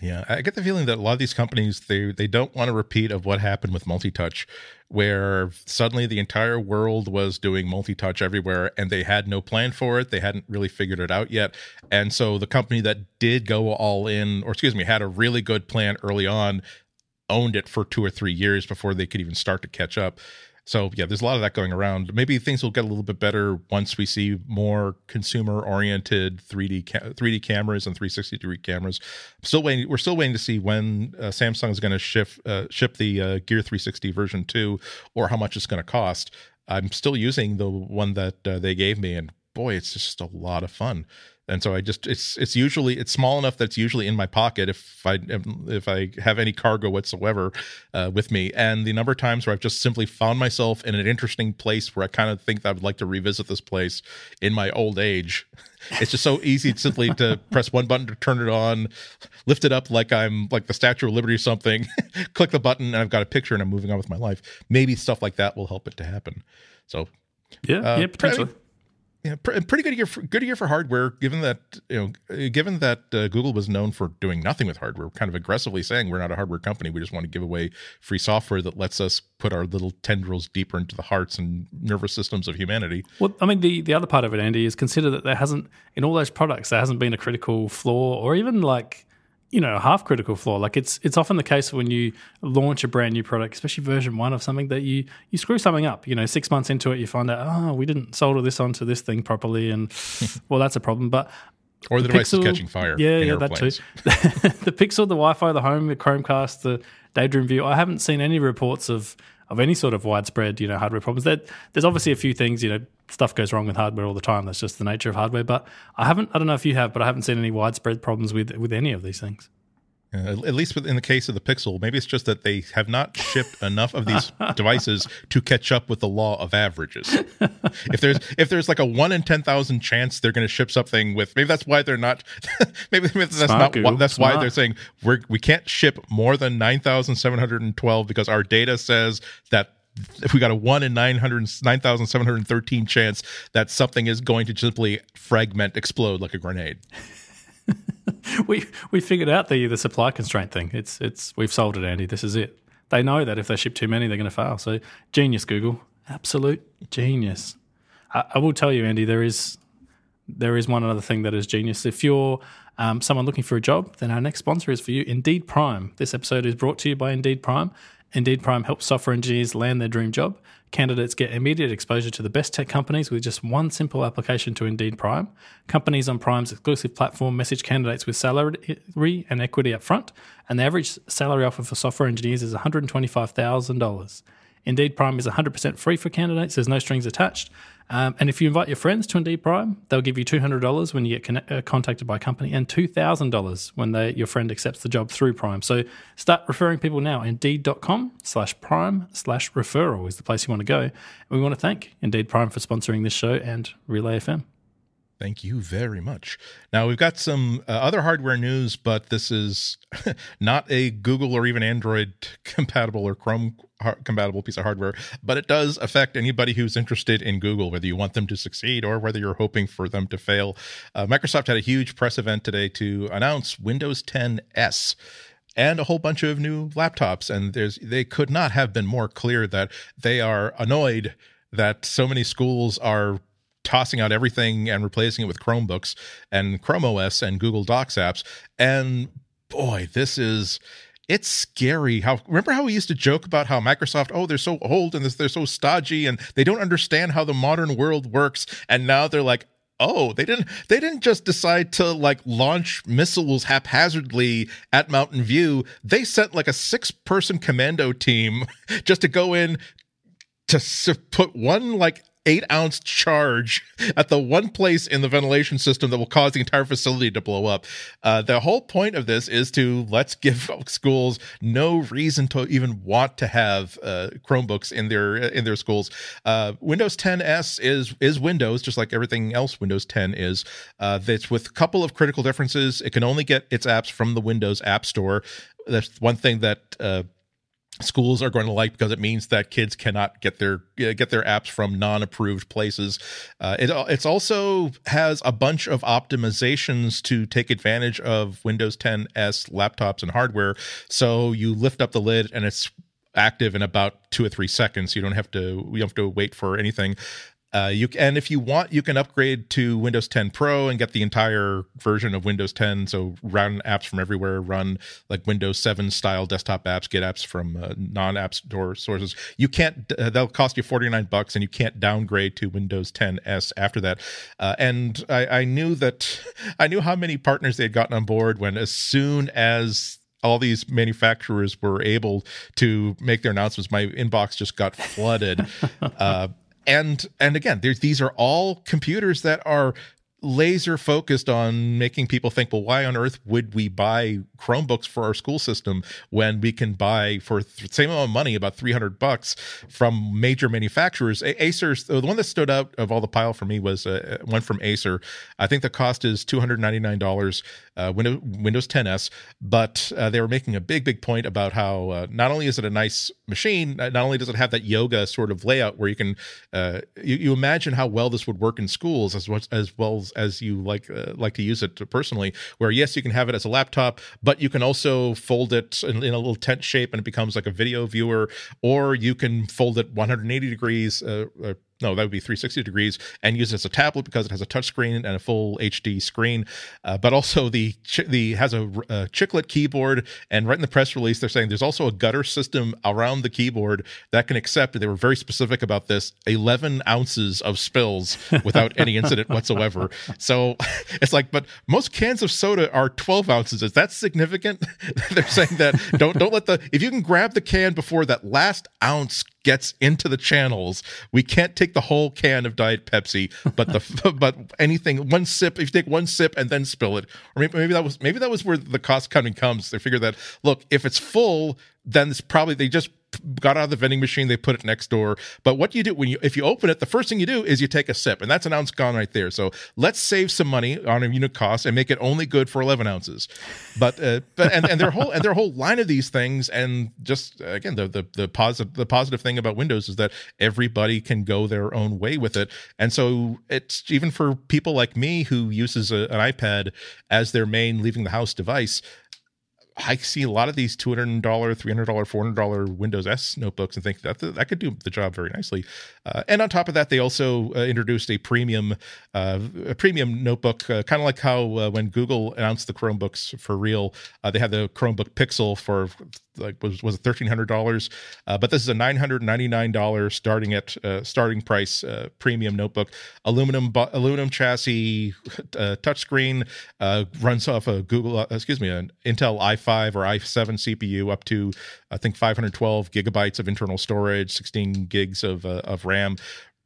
A: Yeah, I get the feeling that a lot of these companies they they don't want a repeat of what happened with multi-touch, where suddenly the entire world was doing multi-touch everywhere, and they had no plan for it. They hadn't really figured it out yet, and so the company that did go all in, or excuse me, had a really good plan early on, owned it for two or three years before they could even start to catch up. So yeah, there's a lot of that going around. Maybe things will get a little bit better once we see more consumer-oriented 3D ca- 3D cameras and 360 degree cameras. I'm still waiting. We're still waiting to see when uh, Samsung is going to ship uh, ship the uh, Gear 360 version two, or how much it's going to cost. I'm still using the one that uh, they gave me, and boy, it's just a lot of fun and so I just it's it's usually it's small enough that it's usually in my pocket if I if I have any cargo whatsoever uh, with me. And the number of times where I've just simply found myself in an interesting place where I kind of think that I would like to revisit this place in my old age. It's just so easy simply to press one button to turn it on, lift it up like I'm like the Statue of Liberty or something, click the button, and I've got a picture and I'm moving on with my life. Maybe stuff like that will help it to happen. So
B: yeah, uh, yeah, potentially.
A: Yeah, pretty good year. For, good year for hardware, given that you know, given that uh, Google was known for doing nothing with hardware, kind of aggressively saying we're not a hardware company. We just want to give away free software that lets us put our little tendrils deeper into the hearts and nervous systems of humanity.
B: Well, I mean, the the other part of it, Andy, is consider that there hasn't in all those products there hasn't been a critical flaw or even like you know, a half critical flaw. Like it's it's often the case when you launch a brand new product, especially version one of something, that you you screw something up. You know, six months into it, you find out, oh, we didn't solder this onto this thing properly, and well, that's a problem. But
A: or the, the device Pixel, is catching fire.
B: Yeah, yeah, airplanes. that too. the Pixel, the Wi-Fi, the Home, the Chromecast, the Daydream View. I haven't seen any reports of of any sort of widespread, you know, hardware problems. That there's obviously a few things, you know, stuff goes wrong with hardware all the time. That's just the nature of hardware. But I haven't, I don't know if you have, but I haven't seen any widespread problems with with any of these things.
A: Uh, at least in the case of the Pixel, maybe it's just that they have not shipped enough of these devices to catch up with the law of averages. if there's if there's like a one in ten thousand chance they're going to ship something with, maybe that's why they're not. maybe, maybe that's Smart, not. that's Smart. why they're saying we're we can't ship more than nine thousand seven hundred and twelve because our data says that if we got a 1 in 900 9713 chance that something is going to simply fragment explode like a grenade
B: we we figured out the the supply constraint thing. It's it's we've solved it, Andy. This is it. They know that if they ship too many, they're going to fail. So genius, Google, absolute genius. I, I, will tell you, Andy, there is there is one other thing that is genius. If you're um, someone looking for a job, then our next sponsor is for you, Indeed Prime. This episode is brought to you by Indeed Prime. Indeed Prime helps software engineers land their dream job. Candidates get immediate exposure to the best tech companies with just one simple application to Indeed Prime. Companies on Prime's exclusive platform message candidates with salary and equity up front, and the average salary offer for software engineers is $125,000. Indeed Prime is 100% free for candidates, there's no strings attached. Um, and if you invite your friends to Indeed Prime, they'll give you $200 when you get connect, uh, contacted by a company and $2,000 when they, your friend accepts the job through Prime. So start referring people now. Indeed.com slash prime slash referral is the place you want to go. And we want to thank Indeed Prime for sponsoring this show and Relay FM.
A: Thank you very much. Now, we've got some uh, other hardware news, but this is not a Google or even Android compatible or Chrome compatible piece of hardware, but it does affect anybody who's interested in Google, whether you want them to succeed or whether you're hoping for them to fail. Uh, Microsoft had a huge press event today to announce Windows 10 S and a whole bunch of new laptops and there's they could not have been more clear that they are annoyed that so many schools are tossing out everything and replacing it with Chromebooks and Chrome OS and Google Docs apps. And boy, this is it's scary how remember how we used to joke about how microsoft oh they're so old and they're so stodgy and they don't understand how the modern world works and now they're like oh they didn't they didn't just decide to like launch missiles haphazardly at mountain view they sent like a six person commando team just to go in to put one like eight ounce charge at the one place in the ventilation system that will cause the entire facility to blow up. Uh, the whole point of this is to let's give schools no reason to even want to have uh, Chromebooks in their in their schools. Uh, Windows 10 S is is Windows, just like everything else Windows 10 is. Uh, that's with a couple of critical differences. It can only get its apps from the Windows App Store. That's one thing that uh, schools are going to like because it means that kids cannot get their get their apps from non-approved places. Uh, it it's also has a bunch of optimizations to take advantage of Windows 10 S laptops and hardware. So you lift up the lid and it's active in about two or three seconds. You don't have to you don't have to wait for anything. Uh, you and if you want, you can upgrade to Windows 10 Pro and get the entire version of Windows 10. So run apps from everywhere, run like Windows 7 style desktop apps, get apps from uh, non-app store sources. You can't. Uh, that'll cost you 49 bucks, and you can't downgrade to Windows 10 S after that. Uh, and I, I knew that I knew how many partners they had gotten on board when as soon as all these manufacturers were able to make their announcements. My inbox just got flooded. uh, and and again these are all computers that are laser focused on making people think, well, why on earth would we buy Chromebooks for our school system when we can buy for the same amount of money, about 300 bucks from major manufacturers? Acer, the one that stood out of all the pile for me was uh, one from Acer. I think the cost is $299, uh, Windows, Windows 10S, but uh, they were making a big, big point about how uh, not only is it a nice machine, not only does it have that yoga sort of layout where you can, uh, you, you imagine how well this would work in schools as well as, well as as you like uh, like to use it personally. Where yes, you can have it as a laptop, but you can also fold it in, in, a little tent shape and it becomes like a video viewer, or you can fold it 180 degrees. No, that would be 360 degrees, and use it as a tablet because it has a touchscreen and a full HD screen. Uh, but also the the has a, a, chiclet keyboard, and right in the press release they're saying there's also a gutter system around the keyboard that can accept. They were very specific about this: 11 ounces of spills without any incident whatsoever. So it's like, but most cans of soda are 12 ounces. Is that significant? they're saying that don't don't let the if you can grab the can before that last ounce gets into the channels. We can't take the whole can of Diet Pepsi, but the but anything one sip. If you take one sip and then spill it, or maybe, maybe that was maybe that was where the cost cutting comes. They figure that look, if it's full, then it's probably they just got out of the vending machine, they put it next door. But what you do when you if you open it, the first thing you do is you take a sip, and that's an ounce gone right there. So let's save some money on a unit cost and make it only good for eleven ounces. But uh, but and, and their whole and their whole line of these things, and just again the the the positive the positive thing about Windows is that everybody can go their own way with it, and so it's even for people like me who uses a, an iPad as their main leaving the house device I see a lot of these two hundred dollar, three hundred dollar, four hundred dollar Windows S notebooks and think that that could do the job very nicely. Uh, and on top of that, they also uh, introduced a premium uh, a premium notebook, uh, kind of like how uh, when Google announced the Chromebooks for real, uh, they had the Chromebook Pixel for like was was thirteen hundred dollars, but this is a nine hundred ninety nine dollars starting at starting price premium notebook, aluminum aluminum chassis, touchscreen, runs off a Google excuse me an Intel i i5 or i7 CPU up to I think 512 gigabytes of internal storage, 16 gigs of uh, of RAM.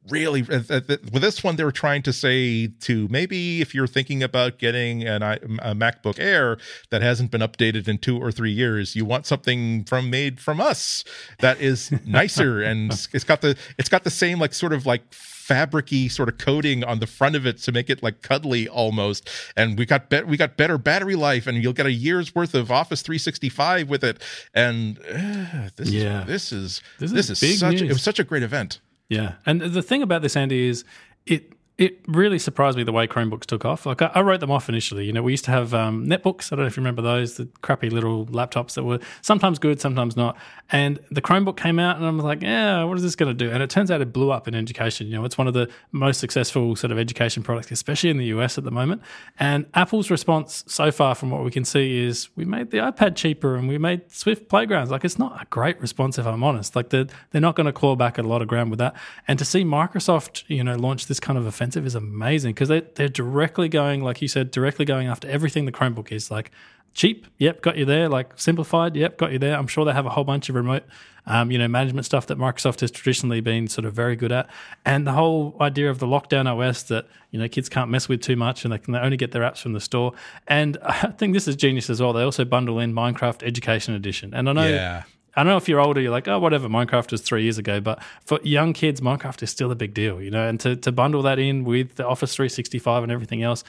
A: Really, uh, with this one, they were trying to say to maybe if you're thinking about getting an, a MacBook Air that hasn't been updated in two or three years, you want something from made from us that is nicer and it's got the it's got the same like sort of like fabricy sort of coating on the front of it to make it like cuddly almost. And we got be- we got better battery life, and you'll get a year's worth of Office 365 with it. And uh, this yeah. is this is this, this is, is such a, it was such a great event.
B: Yeah, and the thing about this, Andy, is it it really surprised me the way Chromebooks took off. Like I, I wrote them off initially. You know, we used to have um, netbooks. I don't know if you remember those, the crappy little laptops that were sometimes good, sometimes not. And the Chromebook came out, and I was like, yeah, what is this going to do? And it turns out it blew up in education. You know, it's one of the most successful sort of education products, especially in the US at the moment. And Apple's response so far, from what we can see, is we made the iPad cheaper and we made Swift playgrounds. Like it's not a great response, if I'm honest. Like they're they're not going to claw back a lot of ground with that. And to see Microsoft, you know, launch this kind of offensive offensive is amazing because they, they're directly going, like you said, directly going after everything the Chromebook is. Like cheap, yep, got you there. Like simplified, yep, got you there. I'm sure they have a whole bunch of remote, um, you know, management stuff that Microsoft has traditionally been sort of very good at, and the whole idea of the lockdown OS that you know kids can't mess with too much and they can only get their apps from the store. And I think this is genius as well. They also bundle in Minecraft Education Edition, and I know.
A: Yeah.
B: I don't know if you're older, you're like, oh, whatever, Minecraft was three years ago. But for young kids, Minecraft is still a big deal, you know, and to, to bundle that in with the Office 365 and everything else,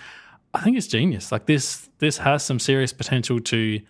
B: I think it's genius. Like this, this has some serious potential to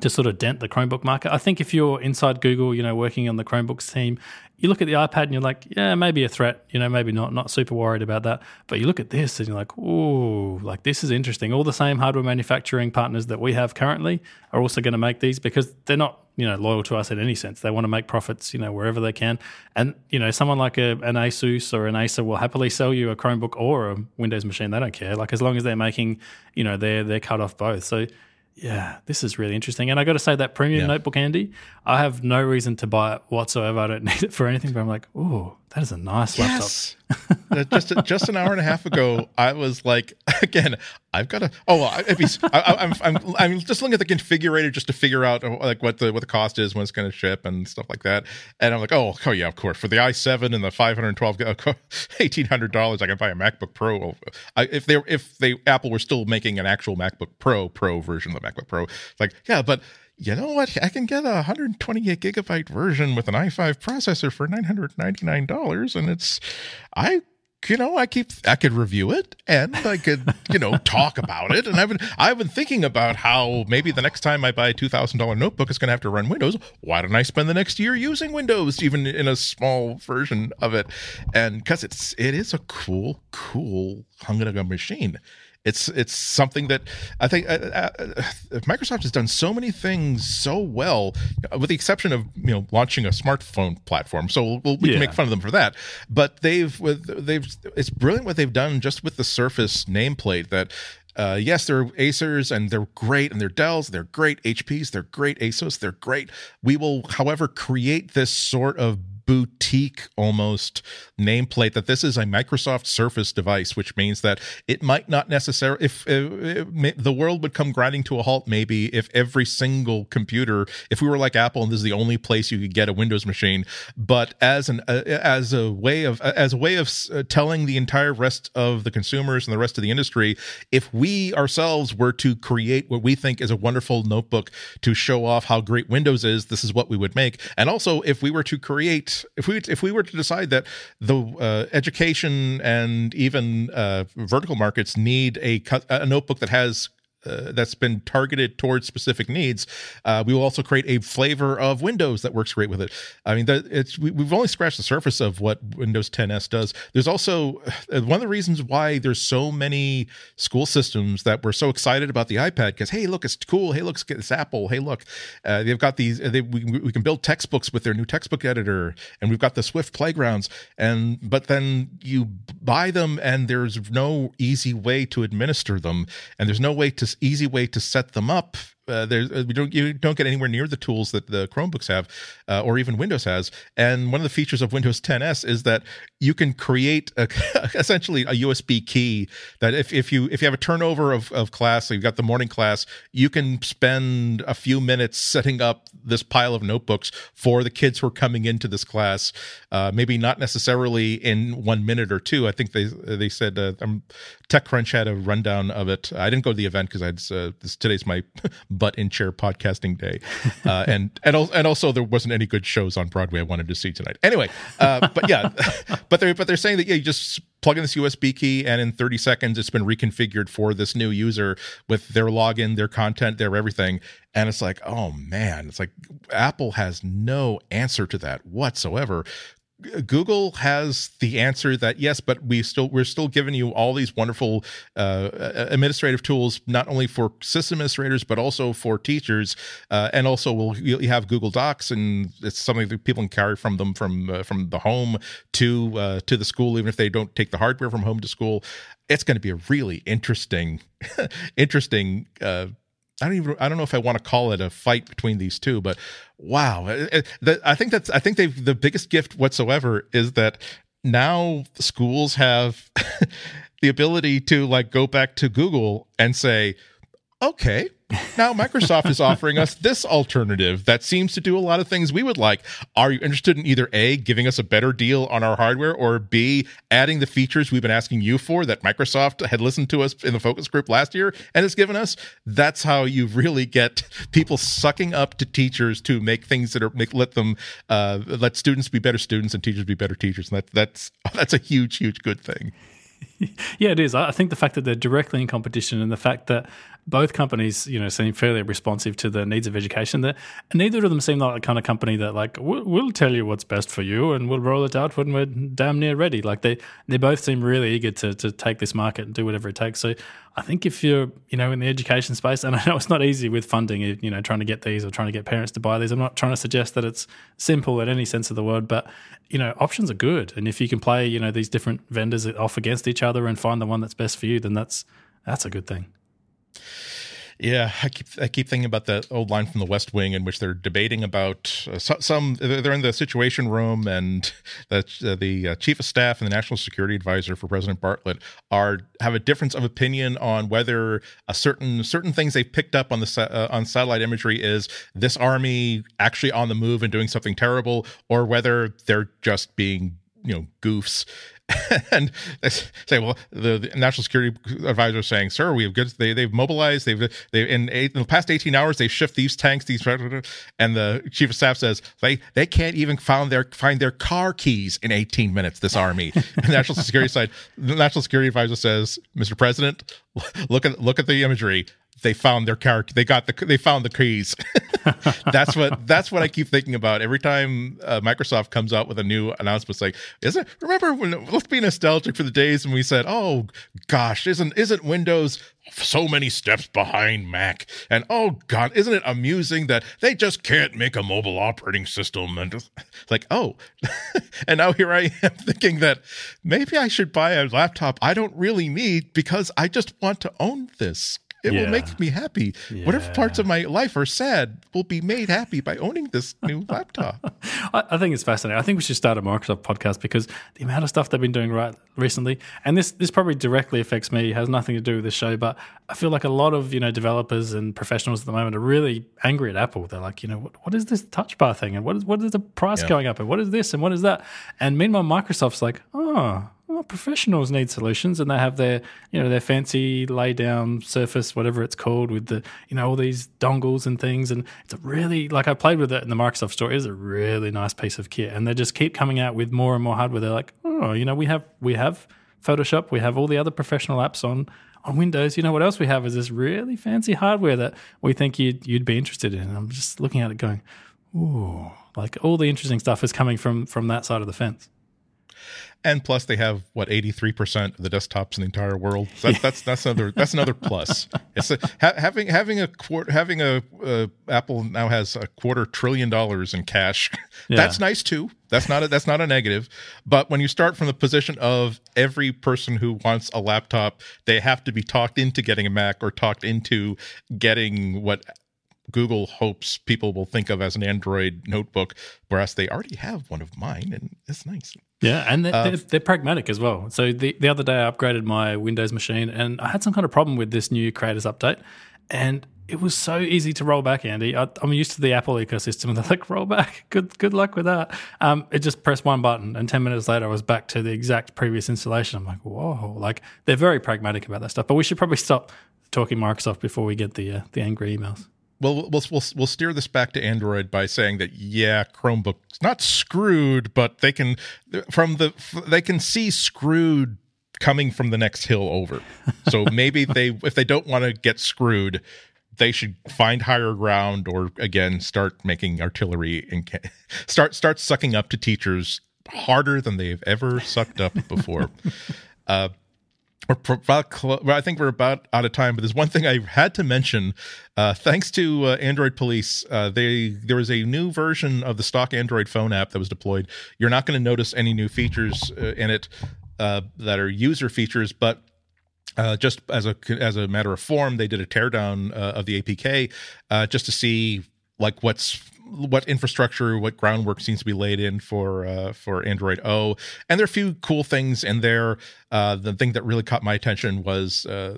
B: to sort of dent the Chromebook market. I think if you're inside Google, you know, working on the Chromebooks team, you look at the iPad and you're like, yeah, maybe a threat, you know, maybe not, not super worried about that. But you look at this and you're like, ooh, like this is interesting. All the same hardware manufacturing partners that we have currently are also going to make these because they're not, you know, loyal to us in any sense. They want to make profits, you know, wherever they can. And, you know, someone like a, an Asus or an Acer will happily sell you a Chromebook or a Windows machine. They don't care. Like as long as they're making, you know, they're, they're cut off both. So, yeah, this is really interesting. And I got to say that premium yeah. notebook, Andy, I have no reason to buy it whatsoever. I don't need it for anything, but I'm like, oh, that is a nice yes.
A: laptop. just just an hour and a half ago, I was like, again, I've got to. Oh, I, am I'm, I'm I'm just looking at the configurator just to figure out uh, like what the what the cost is when it's going to ship and stuff like that. And I'm like, oh, oh yeah, of course. For the i7 and the 512, eighteen hundred dollars, I can buy a MacBook Pro. I, if they if they Apple were still making an actual MacBook Pro Pro version of the MacBook Pro, it's like yeah, but you know what? I can get a 128 gigabyte version with an i5 processor for $999, and it's I you know, I keep I could review it and I could, you know, talk about it. And I've been I've been thinking about how maybe the next time I buy a two thousand dollar notebook it's gonna have to run Windows. Why don't I spend the next year using Windows, even in a small version of it? And because it's it is a cool, cool Hunganaga machine it's it's something that I think uh, uh, uh, Microsoft has done so many things so well, with the exception of you know launching a smartphone platform. So we'll, we yeah. can make fun of them for that. But they've with they've it's brilliant what they've done just with the Surface nameplate that uh, yes, they're Acers and they're great, and they're Dells, they're great HPs, they're great ASUS, they're great. We will, however, create this sort of boutique almost nameplate that this is a Microsoft Surface device, which means that it might not necessarily, if uh, the world would come grinding to a halt, maybe if every single computer, if we were like Apple and this is the only place you could get a Windows machine, but as an uh, as a way of as a way of uh, telling the entire rest of the consumers and the rest of the industry, if we ourselves were to create what we think is a wonderful notebook to show off how great Windows is, this is what we would make, and also if we were to create if we if we were to decide that the uh, education and even uh, vertical markets need a a notebook that has uh, that's been targeted towards specific needs. Uh, we will also create a flavor of Windows that works great with it. I mean, the, it's we, have only scratched the surface of what Windows 10 S does. There's also uh, one of the reasons why there's so many school systems that were so excited about the iPad because hey, look, it's cool. Hey, look, it's Apple. Hey, look, uh, they've got these. They, we, we can build textbooks with their new textbook editor, and we've got the Swift playgrounds. And but then you buy them, and there's no easy way to administer them, and there's no way to easy way to set them up uh, there's uh, we don't you don't get anywhere near the tools that the Chromebooks have, uh, or even Windows has. And one of the features of Windows 10 S is that you can create a, essentially a USB key that if, if you if you have a turnover of, of class, so you've got the morning class, you can spend a few minutes setting up this pile of notebooks for the kids who are coming into this class. Uh, maybe not necessarily in one minute or two. I think they they said uh, um, TechCrunch had a rundown of it. I didn't go to the event because I uh, this, today's my butt in chair podcasting day, uh, and and and also there wasn't any good shows on Broadway I wanted to see tonight. Anyway, uh, but yeah, but they're but they're saying that yeah, you just plug in this USB key, and in 30 seconds it's been reconfigured for this new user with their login, their content, their everything, and it's like oh man, it's like Apple has no answer to that whatsoever Google has the answer that yes, but we still we're still giving you all these wonderful uh, administrative tools, not only for system administrators but also for teachers, uh, and also we'll you have Google Docs, and it's something that people can carry from them from uh, from the home to uh, to the school, even if they don't take the hardware from home to school. It's going to be a really interesting, interesting uh, I don't even I don't know if I want to call it a fight between these two, but wow, eh, eh, I think that's I think they've the biggest gift whatsoever is that now schools have the ability to like go back to Google and say, okay, now Microsoft is offering us this alternative that seems to do a lot of things we would like. Are you interested in either A, giving us a better deal on our hardware, or B, adding the features we've been asking you for that Microsoft had listened to us in the focus group last year and has given us? That's how you really get people sucking up to teachers to make things that are make let them uh, let students be better students and teachers be better teachers. And that that's that's a huge, huge good thing.
B: yeah, it is. I think the fact that they're directly in competition and the fact that both companies, you know, seem fairly responsive to the needs of education. That neither of them seem like the kind of company that like we'll, we'll, tell you what's best for you and we'll roll it out when we're damn near ready. Like they they both seem really eager to to take this market and do whatever it takes. So I think if you're you know in the education space, and I know it's not easy with funding, you know, trying to get these or trying to get parents to buy these. I'm not trying to suggest that it's simple in any sense of the word, but you know, options are good. And if you can play you know these different vendors off against each other and find the one that's best for you, then that's that's a good thing.
A: Yeah, I keep I keep thinking about that old line from The West Wing in which they're debating about uh, some. They're in the Situation Room, and the uh, the uh, chief of staff and the national security advisor for President Bartlet are have a difference of opinion on whether a certain certain things they picked up on the uh, on satellite imagery is this army actually on the move and doing something terrible, or whether they're just being you know goofs and they say, well, the, the, national security advisor is saying, sir, we have good. They they've mobilized. They've they in, eight, in the past eighteen hours they shift these tanks. These and the chief of staff says they they can't even find their find their car keys in eighteen minutes. This army. and the national security side, the national security advisor says, Mr. President, look at look at the imagery they found their character they got the they found the keys. That's what that's what i keep thinking about every time uh, microsoft comes out with a new announcement it's like isn't remember when let's be nostalgic for the days when we said oh gosh isn't isn't windows so many steps behind mac? And oh god isn't it amusing that they just can't make a mobile operating system? And like oh. And now here i am thinking that maybe i should buy a laptop i don't really need because i just want to own this it yeah. will make me happy. Yeah. Whatever parts of my life are sad will be made happy by owning this new laptop.
B: I, I, think it's fascinating. I think we should start a Microsoft podcast because the amount of stuff they've been doing right recently, and this this probably directly affects me, has nothing to do with this show, but I feel like a lot of you know developers and professionals at the moment are really angry at Apple. They're like, you know, what, what is this touch bar thing, and what is what is the price yeah. going up, and what is this, and what is that, and meanwhile Microsoft's like, oh well, professionals need solutions, and they have their you know their fancy lay down surface, whatever it's called, with the you know all these dongles and things, and it's a really like I played with it in the Microsoft store. It is a really nice piece of kit, and they just keep coming out with more and more hardware. They're like, oh, you know, we have we have Photoshop, we have all the other professional apps on on Windows. You know what else we have is this really fancy hardware that we think you'd you'd be interested in. And I'm just looking at it, going, ooh, like all the interesting stuff is coming from from that side of the fence
A: and plus they have what 83% of the desktops in the entire world? So that's that's that's another that's another plus. It's a, ha, having having a quarter having a uh, apple now has a quarter trillion dollars in cash. Yeah. that's nice too. That's not a, that's not a negative. But when you start from the position of every person who wants a laptop they have to be talked into getting a mac or talked into getting what Google hopes people will think of as an Android notebook, whereas they already have one of mine, and it's nice.
B: Yeah, and they're, uh, they're, they're, pragmatic as well. So the, the other day I upgraded my Windows machine and I had some kind of problem with this new creators update. And it was so easy to roll back, Andy. I, am used to the Apple ecosystem, and they're like, roll back. Good, good luck with that. Um, it just pressed one button, and ten minutes later, I was back to the exact previous installation. I'm like, whoa! Like they're very pragmatic about that stuff. But we should probably stop talking Microsoft before we get the uh, the angry emails
A: well, we'll we'll we'll steer this back to Android by saying that yeah, Chromebook's not screwed, but they can from the they can see screwed coming from the next hill over. So maybe they if they don't want to get screwed, they should find higher ground or again start making artillery and start start sucking up to teachers harder than they've ever sucked up before. uh, we're about, well, I think we're about out of time, but there's one thing I had to mention. Uh, thanks to uh, Android Police, uh, they there was a new version of the stock Android phone app that was deployed. You're not going to notice any new features uh, in it uh, that are user features, but uh, just as a as a matter of form, they did a teardown uh, of the APK uh, just to see like what's what infrastructure, what groundwork seems to be laid in for uh, for Android O, and there are a few cool things in there. Uh, the thing that really caught my attention was uh,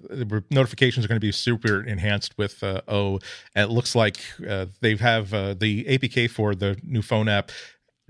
A: notifications are going to be super enhanced with uh, O. And it looks like uh, they have uh, the APK for the new phone app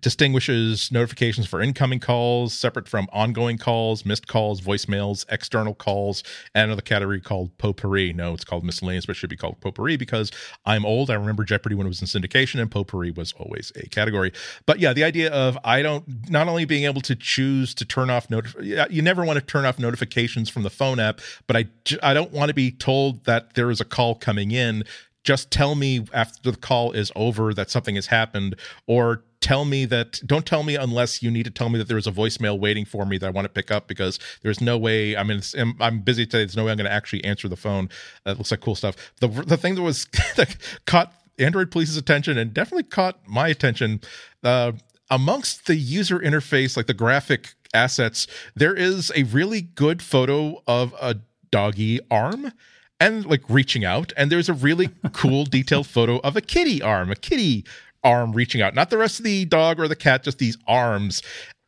A: distinguishes notifications for incoming calls separate from ongoing calls, missed calls, voicemails, external calls, and another category called potpourri. No, it's called miscellaneous, but it should be called potpourri because I'm old. I remember Jeopardy when it was in syndication, and potpourri was always a category. But yeah, the idea of I don't not only being able to choose to turn off notif- you never want to turn off notifications from the phone app, but I I don't want to be told that there is a call coming in just tell me after the call is over that something has happened or tell me that don't tell me unless you need to tell me that there's a voicemail waiting for me that I want to pick up because there's no way I mean I'm busy today there's no way I'm going to actually answer the phone. That looks like cool stuff. The the thing that was that caught Android Police's attention and definitely caught my attention uh, amongst the user interface like the graphic assets there is a really good photo of a doggy arm and like reaching out and there's a really cool detailed photo of a kitty arm a kitty arm reaching out, not the rest of the dog or the cat, just these arms.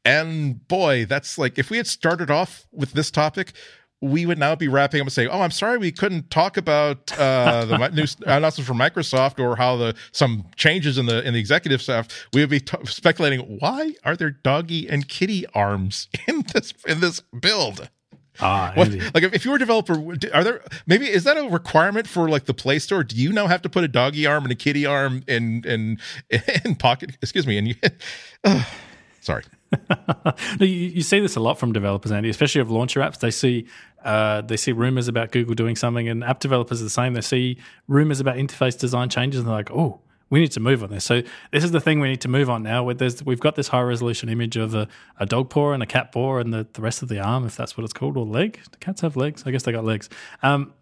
A: And boy, that's like if we had started off with this topic, we would now be wrapping up and saying, "Oh, I'm sorry, we couldn't talk about uh, the new announcement from Microsoft or how the some changes in the in the executive staff." We would be t- speculating, "Why are there doggy and kitty arms in this in this build?"
B: Ah,
A: what, like if, if you were a developer, are there maybe is that a requirement for like the Play Store? Do you now have to put a doggy arm and a kitty arm in in in pocket? Excuse me, and you. Uh, sorry.
B: no, you, you, see this a lot from developers, Andy, especially of launcher apps. They see uh, they see rumors about Google doing something, and app developers are the same. They see rumors about interface design changes, and they're like, "Oh, we need to move on this. So this is the thing we need to move on now. We've got this high resolution image of a, a dog paw and a cat paw and the, the rest of the arm, if that's what it's called, or leg. Do cats have legs? I guess they got legs. Um,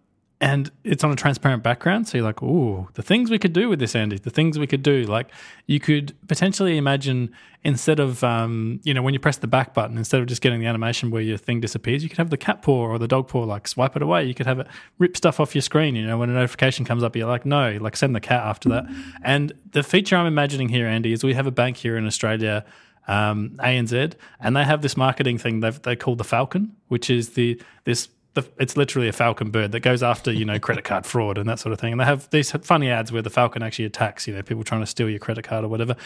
B: and it's on a transparent background. So you're like, oh, the things we could do with this, Andy, the things we could do. Like you could potentially imagine instead of, um, you know, when you press the back button, instead of just getting the animation where your thing disappears, you could have the cat paw or the dog paw like swipe it away. You could have it rip stuff off your screen. You know, when a notification comes up, you're like, no, like send the cat after that. And the feature I'm imagining here, Andy, is we have a bank here in Australia um, ANZ, and they have this marketing thing they they call the Falcon, which is the this the, it's literally a falcon bird that goes after you know credit card fraud and that sort of thing. And they have these funny ads where the falcon actually attacks you know people trying to steal your credit card or whatever.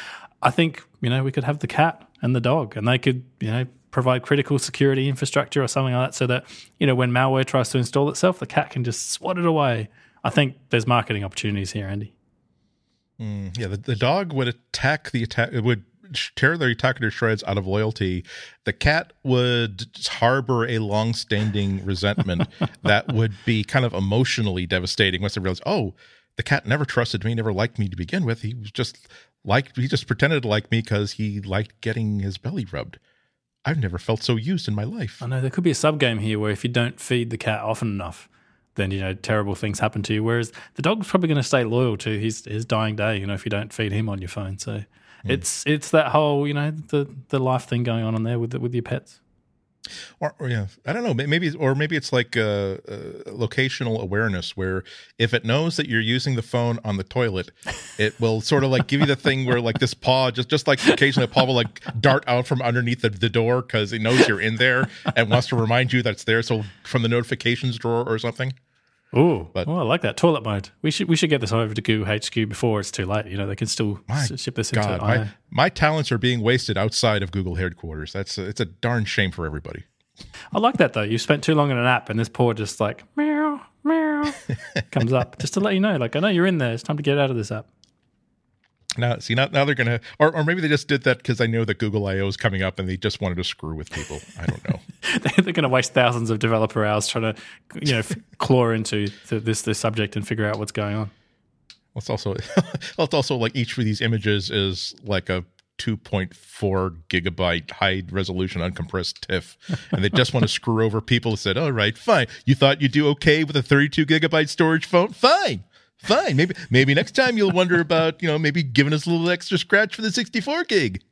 B: I think you know we could have the cat and the dog, and they could you know provide critical security infrastructure or something like that, so that you know when malware tries to install itself, the cat can just swat it away. I think there's marketing opportunities here, Andy.
A: Mm, yeah, the, the dog would attack the attack. It would tear their to shreds out of loyalty, the cat would harbor a long-standing resentment that would be kind of emotionally devastating once they realize, oh, the cat never trusted me, never liked me to begin with. He was just like he just pretended to like me because he liked getting his belly rubbed. I've never felt so used in my life.
B: I know there could be a sub game here where if you don't feed the cat often enough, then you know terrible things happen to you. Whereas the dog's probably going to stay loyal to his his dying day. You know, if you don't feed him on your phone. So. It's it's that whole you know the the life thing going on in there with with your pets.
A: Or, or, yeah, I don't know. Maybe or maybe it's like uh, uh, locational awareness, where if it knows that you're using the phone on the toilet, it will sort of like give you the thing where like this paw, just just like occasionally a paw will like dart out from underneath the, the door because it knows you're in there and wants to remind you that it's there. So from the notifications drawer or something.
B: Oh, but oh, I like that toilet mode. We should we should get this over to Google HQ before it's too late. You know, they can still ship this God, into.
A: My, my talents are being wasted outside of Google headquarters. That's a, it's a darn shame for everybody.
B: I like that though. You spent too long in an app, and this poor just like meow meow comes up just to let you know. Like I know you're in there. It's time to get out of this app.
A: Now, see, now, now they're gonna, or, or maybe they just did that because I know that Google I/O is coming up, and they just wanted to screw with people. I don't know.
B: they're going to waste thousands of developer hours trying to, you know, claw into this this subject and figure out what's going on.
A: It's also, it's also like each of these images is like a 2.4 gigabyte high resolution uncompressed TIFF, and they just want to screw over people said, "All right, fine. You thought you'd do okay with a 32 gigabyte storage phone? Fine." Fine. Maybe maybe next time you'll wonder about, you know, maybe giving us a little extra scratch for the 64 gig.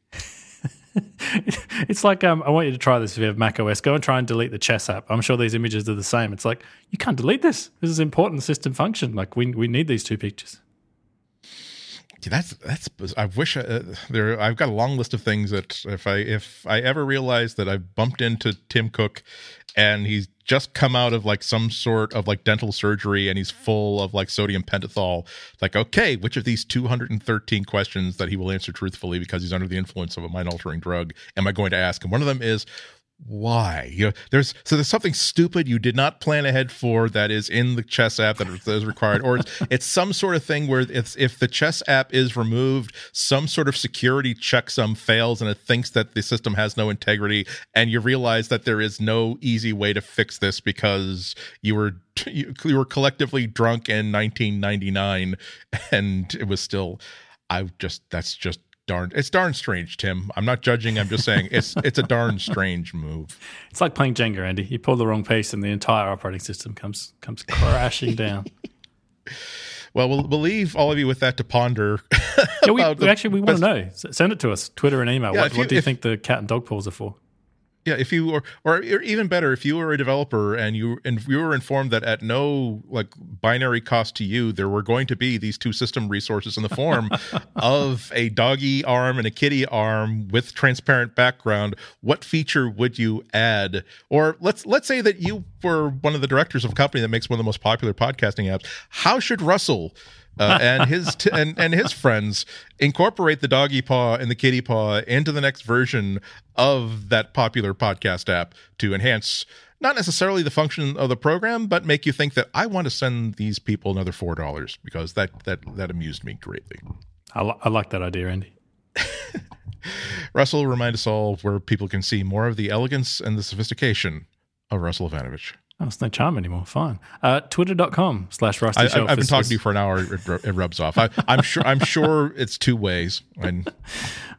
B: it's like um, I want you to try this if you have Mac OS. Go and try and delete the chess app. I'm sure these images are the same. It's like you can't delete this. This is important system function. Like we we need these two pictures.
A: That's that's. I wish I, uh, there. I've got a long list of things that if I if I ever realize that I've bumped into Tim Cook, and he's just come out of like some sort of like dental surgery and he's full of like sodium pentothal like okay which of these 213 questions that he will answer truthfully because he's under the influence of a mind altering drug am i going to ask? And one of them is why? You know there's so there's something stupid you did not plan ahead for that is in the chess app that is required or it's, it's some sort of thing where it's if the chess app is removed some sort of security checksum fails and it thinks that the system has no integrity and you realize that there is no easy way to fix this because you were you, you were collectively drunk in 1999 and it was still i just that's just darn it's darn strange tim. I'm not judging i'm just saying it's it's a darn strange move.
B: It's like playing jenga andy. You pull the wrong piece and the entire operating system comes comes crashing down.
A: Well, well we'll leave all of you with that to ponder
B: yeah, we, we actually we want to know. Send it to us twitter and email. Yeah, what, you, what, do you if, think the cat and dog paws are for
A: yeah if you or or even better if you were a developer and you and you were informed that at no like binary cost to you there were going to be these two system resources in the form of a doggy arm and a kitty arm with transparent background what feature would you add? Or let's let's say that you were one of the directors of a company that makes one of the most popular podcasting apps. How should russell uh, and his t- and and his friends incorporate the doggy paw and the kitty paw into the next version of that popular podcast app to enhance not necessarily the function of the program, but make you think that I want to send these people another four dollars because that that that amused me greatly.
B: I, li- I like that idea, Andy.
A: Russell, remind us all where people can see more of the elegance and the sophistication of Russell Ivanovic.
B: Oh, it's no charm anymore. Fine. Uh, Twitter.com slash Rusty I,
A: Shelf. I've been talking to you for an hour. It, it rubs off. I, am sure. I'm sure it's two ways. And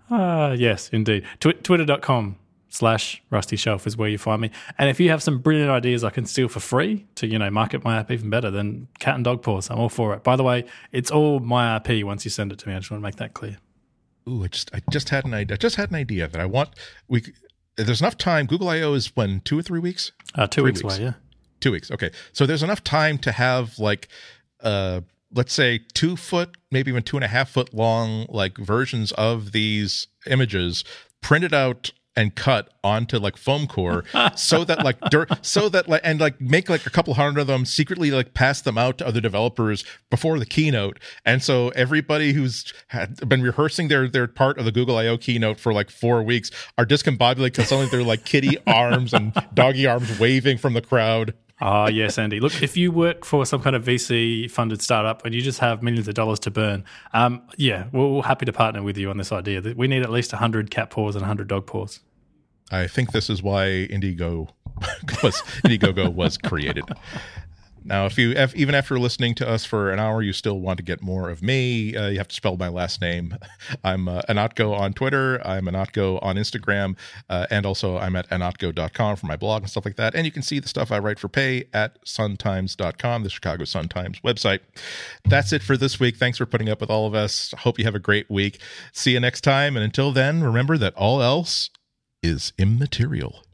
B: uh, yes, indeed. Tw- Twitter.com slash Rusty Shelf is where you find me. And if you have some brilliant ideas I can steal for free to you know market my app even better, then cat and dog paws. I'm all for it. By the way, it's all my IP once you send it to me. I just want to make that clear.
A: Ooh, I just I just had an idea. I just had an idea that I want we. There's enough time. Google I/O is when two or three weeks.
B: Uh, two weeks, weeks away. Yeah.
A: Two weeks. Okay. So there's enough time to have like uh let's say two foot, maybe even two and a half foot long like versions of these images printed out and cut onto like foam core so that like so that like and like make like a couple hundred of them secretly like pass them out to other developers before the keynote and so everybody who's had been rehearsing their their part of the google I/O keynote for like four weeks are discombobulated because suddenly they're like kitty arms and doggy arms waving from the crowd
B: Ah, yes, Andy. Look, if you work for some kind of VC funded startup and you just have millions of dollars to burn, um, yeah, we're, we're happy to partner with you on this idea. We need at least 100 cat paws and 100 dog paws.
A: I think this is why Indiegogo was Indiegogo was created. Now, if you if, even after listening to us for an hour, you still want to get more of me, uh, you have to spell my last name. I'm uh, Ihnatko on Twitter. I'm Ihnatko on Instagram, uh, and also I'm at ihnatko.com for my blog and stuff like that. And you can see the stuff I write for pay at suntimes.com, the Chicago Sun Times website. That's it for this week. Thanks for putting up with all of us. Hope you have a great week. See you next time. And until then, remember that all else is immaterial.